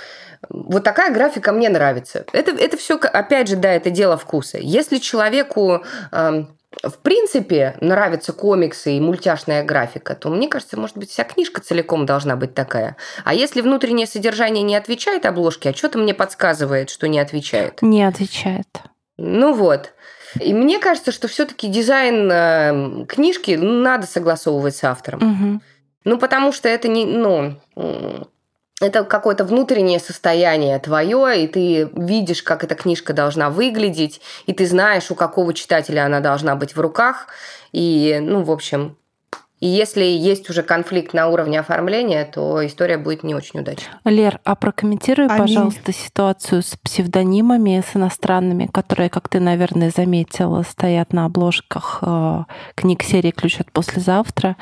Вот такая графика мне нравится. Это, это все, опять же, да, это дело вкуса. Если человеку эм, в принципе нравятся комиксы и мультяшная графика, то мне кажется, может быть, вся книжка целиком должна быть такая. А если внутреннее содержание не отвечает обложке, а что-то мне подсказывает, что не отвечает. Не отвечает. Ну вот. И мне кажется, что все-таки дизайн э, книжки надо согласовывать с автором. Угу. Ну, потому что это не, ну, это какое-то внутреннее состояние твое, и ты видишь, как эта книжка должна выглядеть, и ты знаешь, у какого читателя она должна быть в руках. И, ну, в общем, и если есть уже конфликт на уровне оформления, то история будет не очень удачной. Лер, а прокомментируй, Аминь. пожалуйста, ситуацию с псевдонимами, с иностранными, которые, как ты, наверное, заметила, стоят на обложках э, книг серии «Ключ от послезавтра».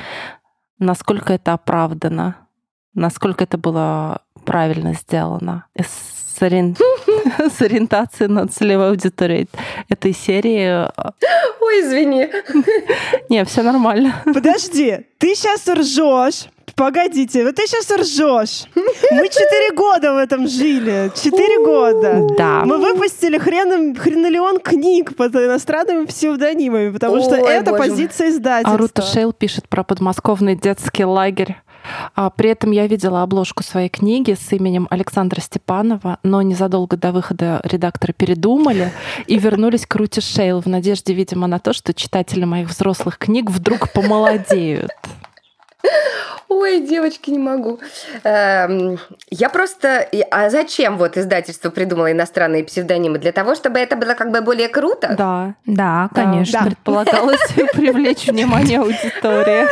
Насколько это оправдано? Насколько это было правильно сделано. С, ориен... с ориентацией на целевую аудиторию этой серии. Ой, извини. Не, все нормально. Подожди, ты сейчас ржешь. Погодите, вот ты сейчас ржешь. Мы четыре года в этом жили. Четыре года. Да. Мы выпустили хрен, хренолеон книг под иностранными псевдонимами, потому Ой, что это боже. позиция издательства. А Рута Шейл пишет про подмосковный детский лагерь. А при этом я видела обложку своей книги с именем Александра Степанова, но незадолго до выхода редакторы передумали и вернулись к Рути Шейл в надежде, видимо, на то, что читатели моих взрослых книг вдруг помолодеют. Ой, девочки, не могу. Эм, я просто... А зачем вот издательство придумало иностранные псевдонимы? Для того, чтобы это было как бы более круто? Да. Да, конечно. Да. Предполагалось привлечь внимание аудитории.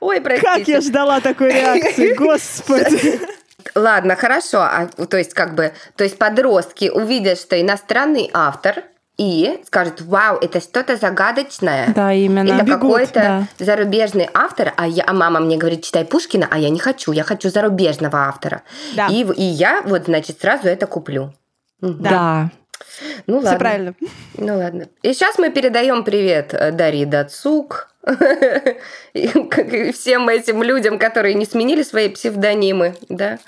Ой, простите. Как я ждала такой реакции, господи. Ладно, хорошо. А, то есть, как бы, то есть подростки увидят, что иностранный автор и скажут, вау, это что-то загадочное. Да, именно. Это какой-то да. зарубежный автор, а, я, а мама мне говорит, читай Пушкина, а я не хочу, я хочу зарубежного автора. Да. И, и я вот, значит, сразу это куплю. Да. да. Ну Все ладно. правильно. Ну ладно. И сейчас мы передаем привет э, Дарье Дацук, и всем этим людям, которые не сменили свои псевдонимы, да,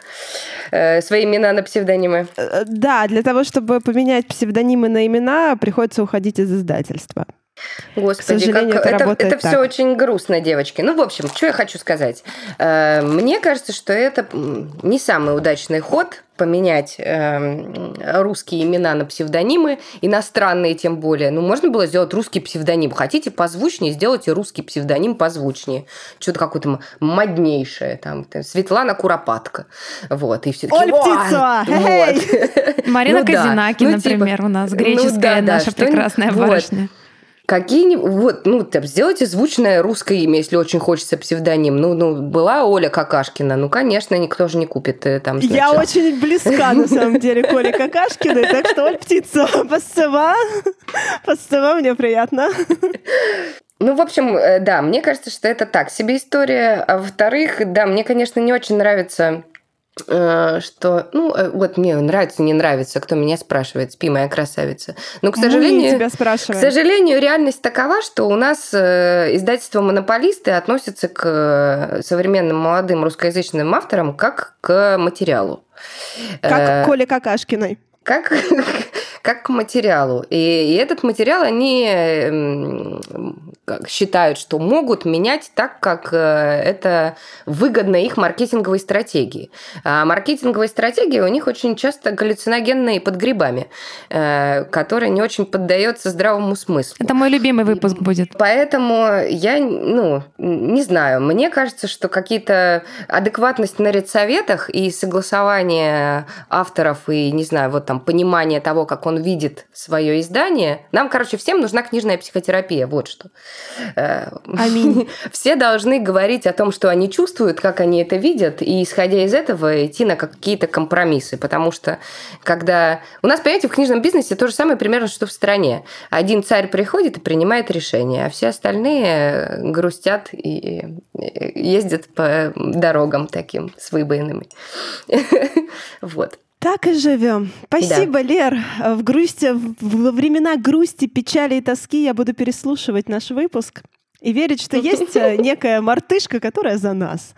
э, свои имена на псевдонимы. Э, да, для того, чтобы поменять псевдонимы на имена, приходится уходить из издательства. Господи, как это, это, это все очень грустно, девочки. Ну, в общем, что я хочу сказать. Э, мне кажется, что это не самый удачный ход поменять э, русские имена на псевдонимы, иностранные тем более. Ну, можно было сделать русский псевдоним. Хотите позвучнее, сделайте русский псевдоним позвучнее. Что-то какое-то моднейшее. Там, там Светлана Куропатка. Вот. И все Оль Птицова! Вот. Марина ну, Казинаки, да. ну, типа, например, у нас греческая ну, да, наша да, прекрасная барышня. Вот какие-нибудь, вот, ну, там, сделайте звучное русское имя, если очень хочется псевдоним. Ну, ну, была Оля Какашкина, ну, конечно, никто же не купит э, там, значит. Я очень близка, на самом деле, к Оле Какашкиной, так что, Оль Птица, пасцева, пасцева, мне приятно. Ну, в общем, э, да, мне кажется, что это так себе история. А во-вторых, да, мне, конечно, не очень нравится что, ну, э, вот мне нравится, не нравится, кто меня спрашивает, спи, моя красавица. Но, к сожалению, тебя спрашиваем. к сожалению, реальность такова, что у нас э, издательство монополисты относятся к современным молодым русскоязычным авторам как к материалу. Как к Коле Какашкиной. Как, как к материалу. И, и этот материал они считают, что могут менять так, как э, это выгодно их маркетинговой стратегии. А маркетинговые стратегии у них очень часто галлюциногенные под грибами, э, которые не очень поддается здравому смыслу. Это мой любимый выпуск будет. Поэтому я, ну, не знаю, мне кажется, что какие-то адекватность на редсоветах и согласование авторов и, не знаю, вот там понимание того, как он видит свое издание. Нам, короче, всем нужна книжная психотерапия, вот что. Э, Аминь. Все должны говорить о том, что они чувствуют, как они это видят, и, исходя из этого, идти на какие-то компромиссы. Потому что, когда... У нас, понимаете, в книжном бизнесе то же самое примерно, что в стране. Один царь приходит и принимает решение, а все остальные грустят и ездят по дорогам таким с выбоинами. Вот. Так и живем. Спасибо, да. Лер. В грусти, во времена грусти, печали и тоски я буду переслушивать наш выпуск и верить, что есть э, некая мартышка, которая за нас.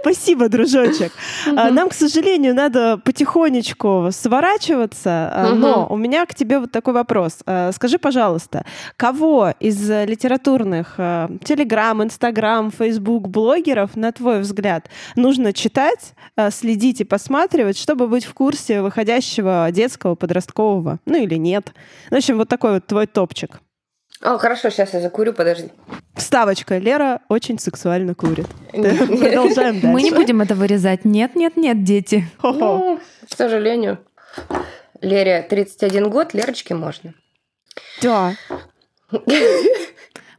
Спасибо, дружочек. А, нам, к сожалению, надо потихонечку сворачиваться, а, но у меня к тебе вот такой вопрос. А, скажи, пожалуйста, кого из литературных Телеграм, Инстаграм, Фейсбук блогеров, на твой взгляд, нужно читать, следить и посматривать, чтобы быть в курсе выходящего детского, подросткового, ну или нет? В общем, вот такой вот твой топчик. О, хорошо, сейчас я закурю, подожди. Вставочка. Лера очень сексуально курит. Продолжаем дальше. Мы не будем это вырезать. Нет, нет, нет, дети. Ну, к сожалению. Лере 31 год, Лерочке можно. Да.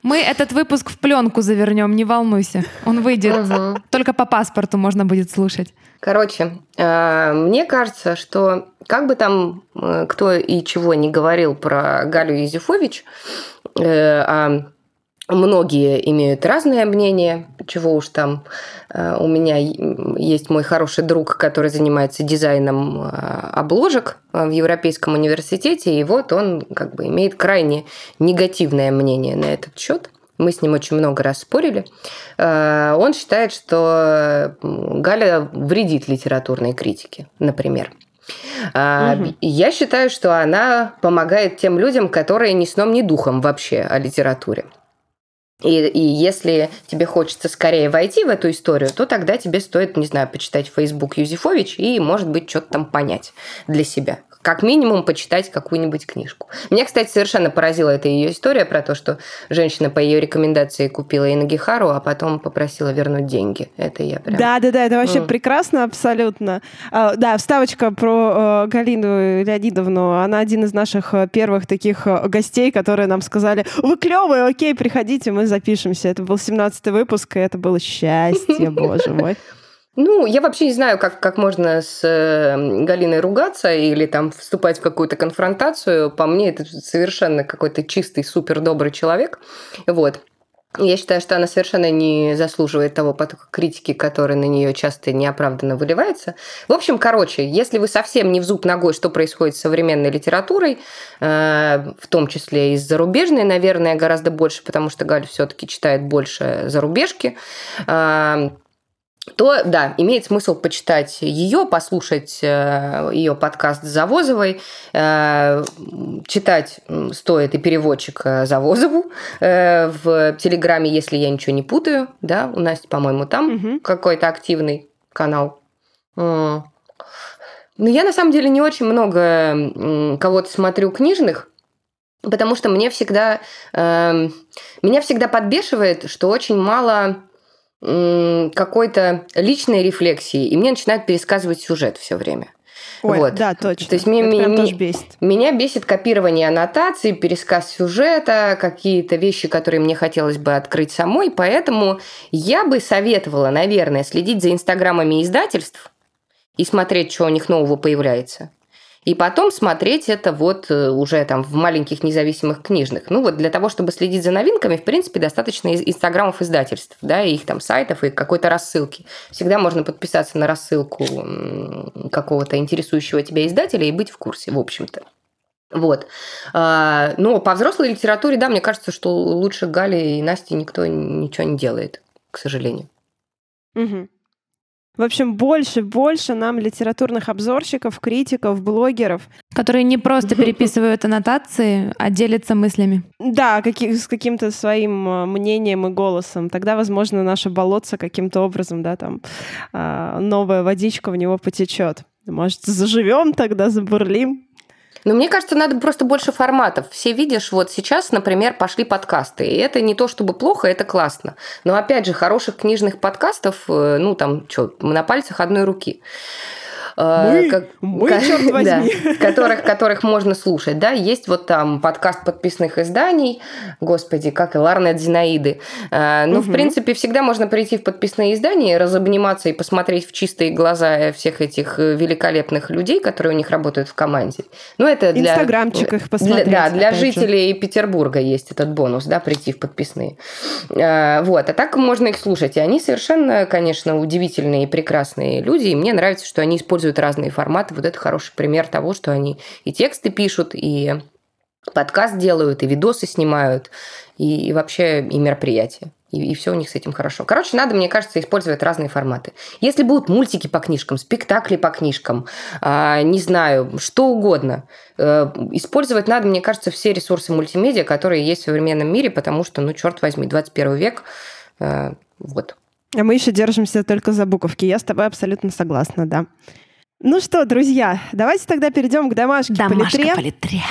Мы этот выпуск в пленку завернем, не волнуйся. Он выйдет. Угу. Только по паспорту можно будет слушать. Короче, э, мне кажется, что как бы там э, кто и чего не говорил про Галю Юзефович, а Многие имеют разное мнение, чего уж там. У меня есть мой хороший друг, который занимается дизайном обложек в Европейском университете, и вот он как бы имеет крайне негативное мнение на этот счет мы с ним очень много раз спорили, э, он считает, что Галя вредит литературной критике, например. Угу. Я считаю, что она помогает тем людям, которые ни сном, ни духом вообще о литературе. И, и если тебе хочется скорее войти в эту историю, то тогда тебе стоит, не знаю, почитать Facebook Юзефович и, может быть, что-то там понять для себя как минимум почитать какую-нибудь книжку. Меня, кстати, совершенно поразила эта ее история про то, что женщина по ее рекомендации купила Инагихару, а потом попросила вернуть деньги. Это я прям... Да, да, да, это вообще mm. прекрасно, абсолютно. А, да, вставочка про э, Галину Леонидовну. Она один из наших э, первых таких э, гостей, которые нам сказали, вы клевые, окей, приходите, мы запишемся. Это был 17 выпуск, и это было счастье, боже мой. Ну, я вообще не знаю, как, как можно с э, Галиной ругаться или там вступать в какую-то конфронтацию. По мне, это совершенно какой-то чистый, супер добрый человек. Вот. Я считаю, что она совершенно не заслуживает того потока критики, который на нее часто неоправданно выливается. В общем, короче, если вы совсем не в зуб ногой, что происходит с современной литературой, э, в том числе и с зарубежной, наверное, гораздо больше, потому что Галя все-таки читает больше зарубежки, э, то да, имеет смысл почитать ее, послушать э, ее подкаст Завозовой. Э, читать стоит и переводчик э, Завозову в Телеграме, если я ничего не путаю. Да, у нас, по-моему, там угу. какой-то активный канал. Но я на самом деле не очень много кого-то смотрю книжных, потому что мне всегда меня всегда подбешивает, что очень мало какой-то личной рефлексии, и мне начинают пересказывать сюжет все время. Ой, вот. да, точно. То есть меня, меня, бесит. меня бесит копирование аннотаций, пересказ сюжета, какие-то вещи, которые мне хотелось бы открыть самой, поэтому я бы советовала, наверное, следить за инстаграмами издательств и смотреть, что у них нового появляется и потом смотреть это вот э, уже там в маленьких независимых книжных. Ну вот для того, чтобы следить за новинками, в принципе, достаточно инстаграмов издательств, да, и их там сайтов и какой-то рассылки. Всегда можно подписаться на рассылку какого-то интересующего тебя издателя и быть в курсе, в общем-то. Вот. А, но по взрослой литературе, да, мне кажется, что лучше Гали и Насти никто ничего не делает, к сожалению. Угу. В общем, больше, больше нам литературных обзорщиков, критиков, блогеров. Которые не просто переписывают аннотации, а делятся мыслями. Да, каких, с каким-то своим э, мнением и голосом. Тогда, возможно, наше болотце каким-то образом, да, там а, новая водичка в него потечет. Может, заживем тогда, забурлим. Но мне кажется, надо просто больше форматов. Все видишь, вот сейчас, например, пошли подкасты. И это не то чтобы плохо, это классно. Но опять же, хороших книжных подкастов, э, ну там, что, на пальцах одной руки. А, мы, как, мы как, черт возьми. Да, которых, которых можно слушать. Да, есть вот там подкаст подписанных изданий, господи, как и Ларнет Зинаиды. А, ну, угу. в принципе, всегда можно прийти в подписные издания, разобниматься и посмотреть в чистые глаза всех этих э, великолепных людей, которые у них работают в команде. Ну, это для... Инстаграмчик их посмотреть. Для, да, для жителей же. Петербурга есть этот бонус, да, прийти в подписные. Вот, а так можно их слушать. И они совершенно, конечно, удивительные и прекрасные люди, и мне нравится, что они используют используют разные форматы. Вот это хороший пример того, что они и тексты пишут, и подкаст делают, и видосы снимают, и, и вообще и мероприятия. И, и все у них с этим хорошо. Короче, надо, мне кажется, использовать разные форматы. Если будут мультики по книжкам, спектакли по книжкам, э, не знаю, что угодно, э, использовать надо, мне кажется, все ресурсы мультимедиа, которые есть в современном мире, потому что, ну, черт возьми, 21 век, э, вот. А мы еще держимся только за буковки. Я с тобой абсолютно согласна, да. Ну что, друзья, давайте тогда перейдем к домашке Домашка по литре. по литре.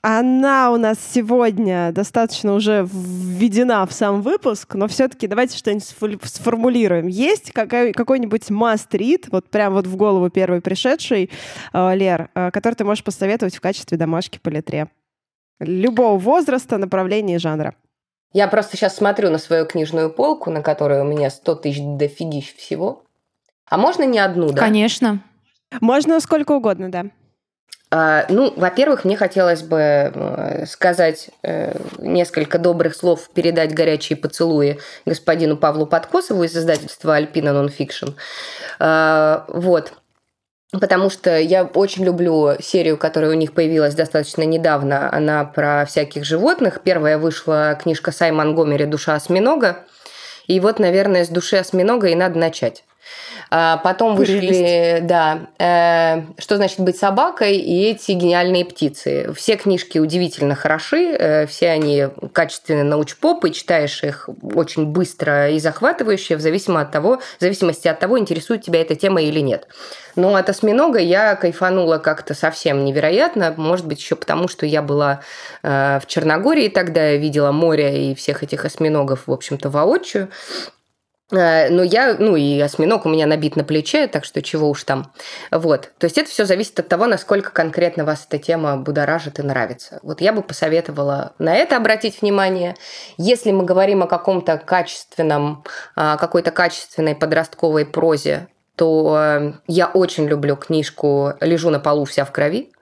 Она у нас сегодня достаточно уже введена в сам выпуск, но все-таки давайте что-нибудь сформулируем. Есть какой- какой-нибудь must-read, вот прям вот в голову первый пришедший, э, Лер, э, который ты можешь посоветовать в качестве домашки по литре? Любого возраста, направления и жанра. Я просто сейчас смотрю на свою книжную полку, на которой у меня 100 тысяч дофигищ всего. А можно не одну, да? Конечно. Можно сколько угодно, да. А, ну, во-первых, мне хотелось бы э, сказать э, несколько добрых слов, передать горячие поцелуи господину Павлу Подкосову из издательства «Альпина Нонфикшн». А, вот. Потому что я очень люблю серию, которая у них появилась достаточно недавно. Она про всяких животных. Первая вышла книжка Саймон Гомери «Душа осьминога». И вот, наверное, с души осьминога и надо начать. А потом вышли, да, э, что значит быть собакой и эти гениальные птицы. Все книжки удивительно хороши, э, все они качественные научпопы, читаешь их очень быстро и захватывающе, в зависимости от того, в зависимости от того, интересует тебя эта тема или нет. Но от осьминога я кайфанула как-то совсем невероятно, может быть, еще потому, что я была э, в Черногории тогда, я видела море и всех этих осьминогов, в общем-то, воочию. Э, но я, ну и осьминог у меня набит на плече, так что чего уж там. Вот. То есть это все зависит от того, насколько конкретно вас эта тема будоражит и нравится. Вот я бы посоветовала на это обратить внимание. Если мы говорим о каком-то качественном, какой-то качественной подростковой прозе, то э, я очень люблю книжку «Лежу на полу вся в крови».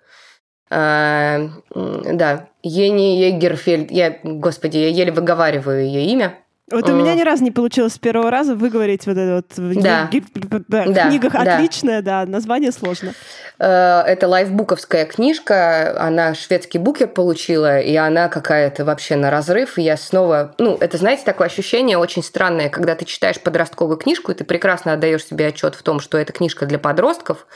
Э, да, Ени Егерфельд, я, господи, я еле выговариваю ее имя. Вот у меня ни разу не получилось с первого раза выговорить вот это вот в да. книгах да. отличное, да, название сложно. Э, это лайфбуковская книжка, она шведский букер получила, и она какая-то вообще на разрыв. И я снова, ну, это, знаете, такое ощущение очень странное, когда ты читаешь подростковую книжку, и ты прекрасно отдаешь себе отчет в том, что это книжка для подростков,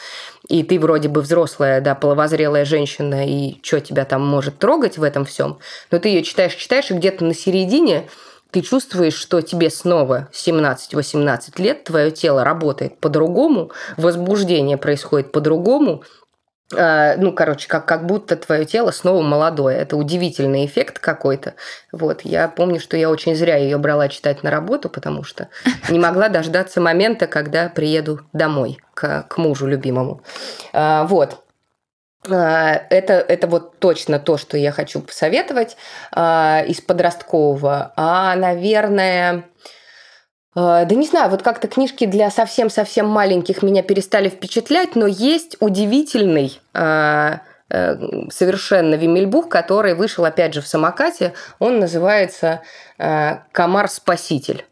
и ты вроде бы взрослая, да, половозрелая женщина, и что тебя там может трогать в этом всем, но ты ее читаешь, читаешь, и где-то на середине ты чувствуешь, что тебе снова 17-18 лет, твое тело работает по-другому, возбуждение происходит по-другому, а, ну, короче, как, как будто твое тело снова молодое. Это удивительный эффект какой-то. Вот, я помню, что я очень зря ее брала читать на работу, потому что не могла дождаться момента, когда приеду домой к, к мужу любимому. А, вот. А, это, это вот точно то, что я хочу посоветовать а, из подросткового. А, наверное, а, да не знаю, вот как-то книжки для совсем-совсем маленьких меня перестали впечатлять, но есть удивительный э, совершенно Вимельбух, который вышел опять же в самокате. Он называется «Комар-спаситель».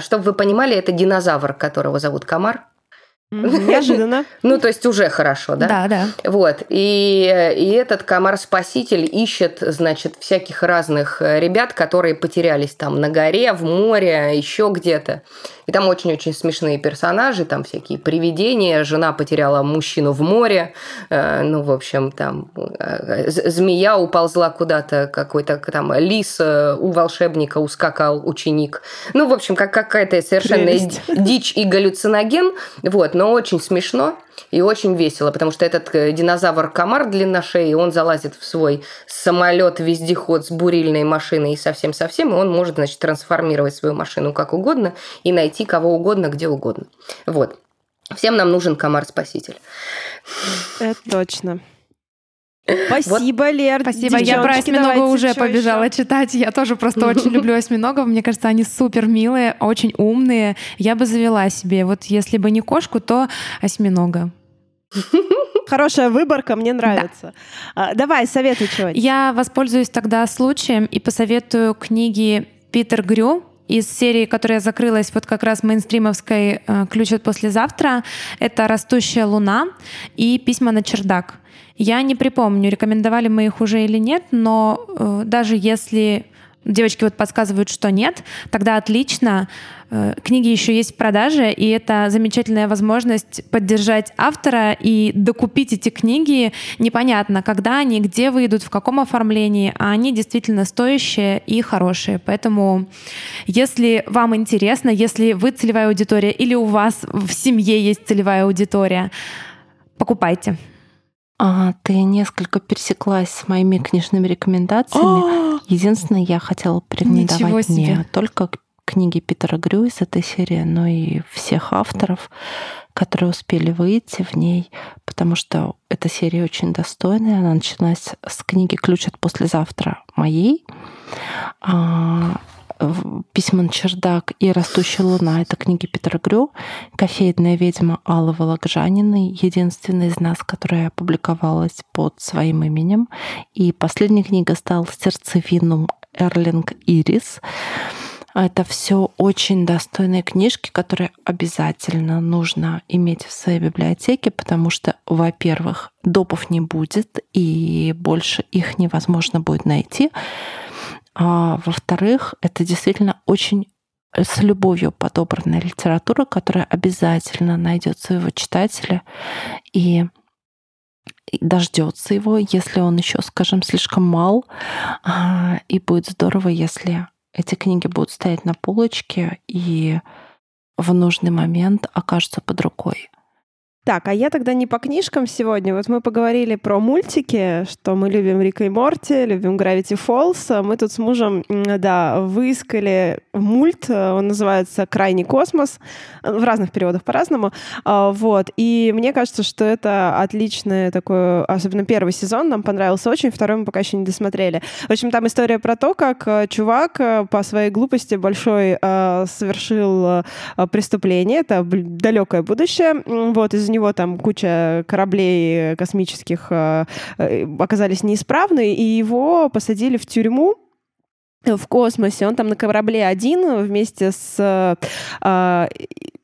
Чтобы вы понимали, это динозавр, которого зовут Комар. Неожиданно. Ну, то есть уже хорошо, да? Да, да. Вот. И, и этот комар-спаситель ищет, значит, всяких разных э, ребят, которые потерялись там на горе, в море, еще где-то. И там очень-очень смешные персонажи, там всякие привидения. Жена потеряла мужчину в море. Э, ну, в общем, там э, змея уползла куда-то, какой-то там лис у волшебника ускакал ученик. Ну, в общем, как какая-то совершенно дичь и галлюциноген. Вот но очень смешно и очень весело, потому что этот э, динозавр-комар длинношеи, он залазит в свой самолет-вездеход с бурильной машиной и совсем-совсем, и он может, значит, трансформировать свою машину как угодно и найти кого угодно, где угодно. Вот. Всем нам нужен комар-спаситель. Это точно. Спасибо, вот. Лер. Спасибо. Я про осьминога уже побежала еще? читать. Я тоже просто очень люблю осьминогов. Мне кажется, они супер милые, очень умные. Я бы завела себе. Вот если бы не кошку, то осьминога. Хорошая выборка, мне нравится. Да. давай, советуй чего Я воспользуюсь тогда случаем и посоветую книги Питер Грю из серии, которая закрылась вот как раз мейнстримовской э, «Ключ от послезавтра». Это «Растущая луна» и «Письма на чердак». Я не припомню, рекомендовали мы их уже или нет, но э, даже если девочки вот подсказывают, что нет, тогда отлично. Э, книги еще есть в продаже, и это замечательная возможность поддержать автора и докупить эти книги. Непонятно, когда они, где выйдут, в каком оформлении, а они действительно стоящие и хорошие. Поэтому, если вам интересно, если вы целевая аудитория или у вас в семье есть целевая аудитория, покупайте. А, ты несколько пересеклась с моими книжными рекомендациями. Единственное, я хотела порекомендовать не только книги Питера Грю из этой серии, но и всех авторов, которые успели выйти в ней, потому что эта серия очень достойная. Она началась с книги «Ключ от послезавтра» моей. «Письма на чердак» и «Растущая луна» — это книги Петра Грю. «Кофейная ведьма» Аллы Вологжаниной, единственная из нас, которая опубликовалась под своим именем. И последняя книга стала «Сердцевинум» Эрлинг Ирис. Это все очень достойные книжки, которые обязательно нужно иметь в своей библиотеке, потому что, во-первых, допов не будет, и больше их невозможно будет найти. А во-вторых, это действительно очень с любовью подобранная литература, которая обязательно найдет своего читателя и дождется его, если он еще, скажем, слишком мал. А, и будет здорово, если эти книги будут стоять на полочке и в нужный момент окажутся под рукой. Так, а я тогда не по книжкам сегодня. Вот мы поговорили про мультики, что мы любим Рика и Морти, любим Gravity Falls. Мы тут с мужем, да, выискали мульт, он называется «Крайний космос», в разных переводах по-разному. А, вот, и мне кажется, что это отличное такое, особенно первый сезон нам понравился очень, второй мы пока еще не досмотрели. В общем, там история про то, как э, чувак э, по своей глупости большой э, совершил преступление, это далекое будущее, вот, из-за там куча кораблей космических э, э, оказались неисправны, и его посадили в тюрьму, в космосе. Он там на корабле один вместе с э,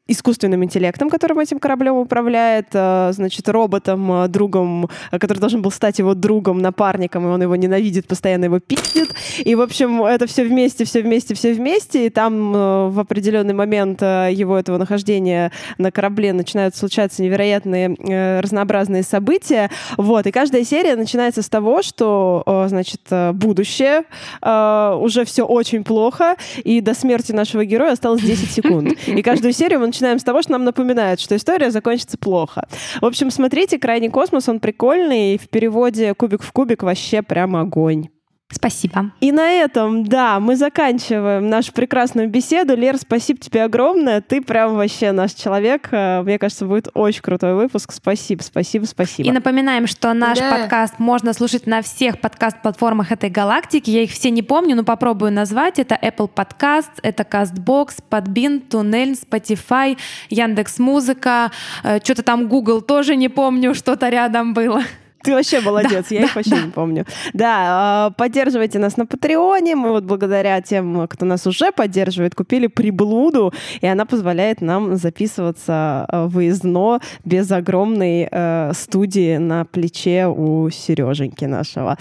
искусственным интеллектом, которым этим кораблем управляет, э, значит, роботом, э, другом, э, который должен был стать его другом, напарником, и он его ненавидит, постоянно его пиздит. И, в общем, это все вместе, все вместе, все вместе. И там в определенный момент его этого нахождения на корабле начинают случаться невероятные разнообразные события. Вот. И каждая серия начинается с того, что, значит, будущее, уже все очень плохо, и до смерти нашего героя осталось 10 секунд. И каждую серию он начинаем с того, что нам напоминает, что история закончится плохо. В общем, смотрите, «Крайний космос», он прикольный, и в переводе «Кубик в кубик» вообще прям огонь. Спасибо. И на этом, да, мы заканчиваем нашу прекрасную беседу. Лер, спасибо тебе огромное. Ты прям вообще наш человек. Э, мне кажется, будет очень крутой выпуск. Спасибо, спасибо, спасибо. И напоминаем, что наш да. подкаст можно слушать на всех подкаст-платформах этой галактики. Я их все не помню, но попробую назвать. Это Apple Podcast, это CastBox, Podbean, Tunnel, Spotify, Яндекс Музыка. Э, что-то там Google тоже не помню, что-то рядом было. Ты вообще молодец, я их вообще не помню. Да, поддерживайте нас на Патреоне. Мы вот благодаря тем, кто нас уже поддерживает, купили приблуду, и она позволяет нам записываться выездно без огромной э, студии на плече у Сереженьки нашего.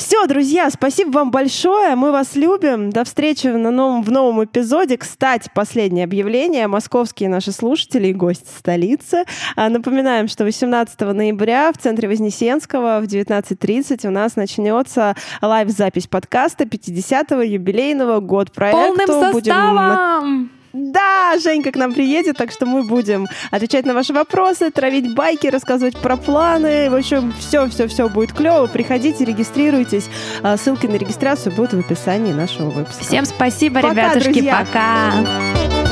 Все, друзья, спасибо вам большое. Мы вас любим. До встречи на новом, в новом эпизоде. Кстати, последнее объявление. Московские наши слушатели и гости столицы. А, напоминаем, что 18 ноября в центре Вознесенского в 19.30 у нас начнется лайв-запись подкаста 50-го юбилейного год проекта. Полным составом! Будем да, Женька к нам приедет, так что мы будем отвечать на ваши вопросы, травить байки, рассказывать про планы. В общем, все-все-все будет клево. Приходите, регистрируйтесь. А, ссылки на регистрацию будут в описании нашего выпуска. Всем спасибо, пока, ребятушки, друзья. пока.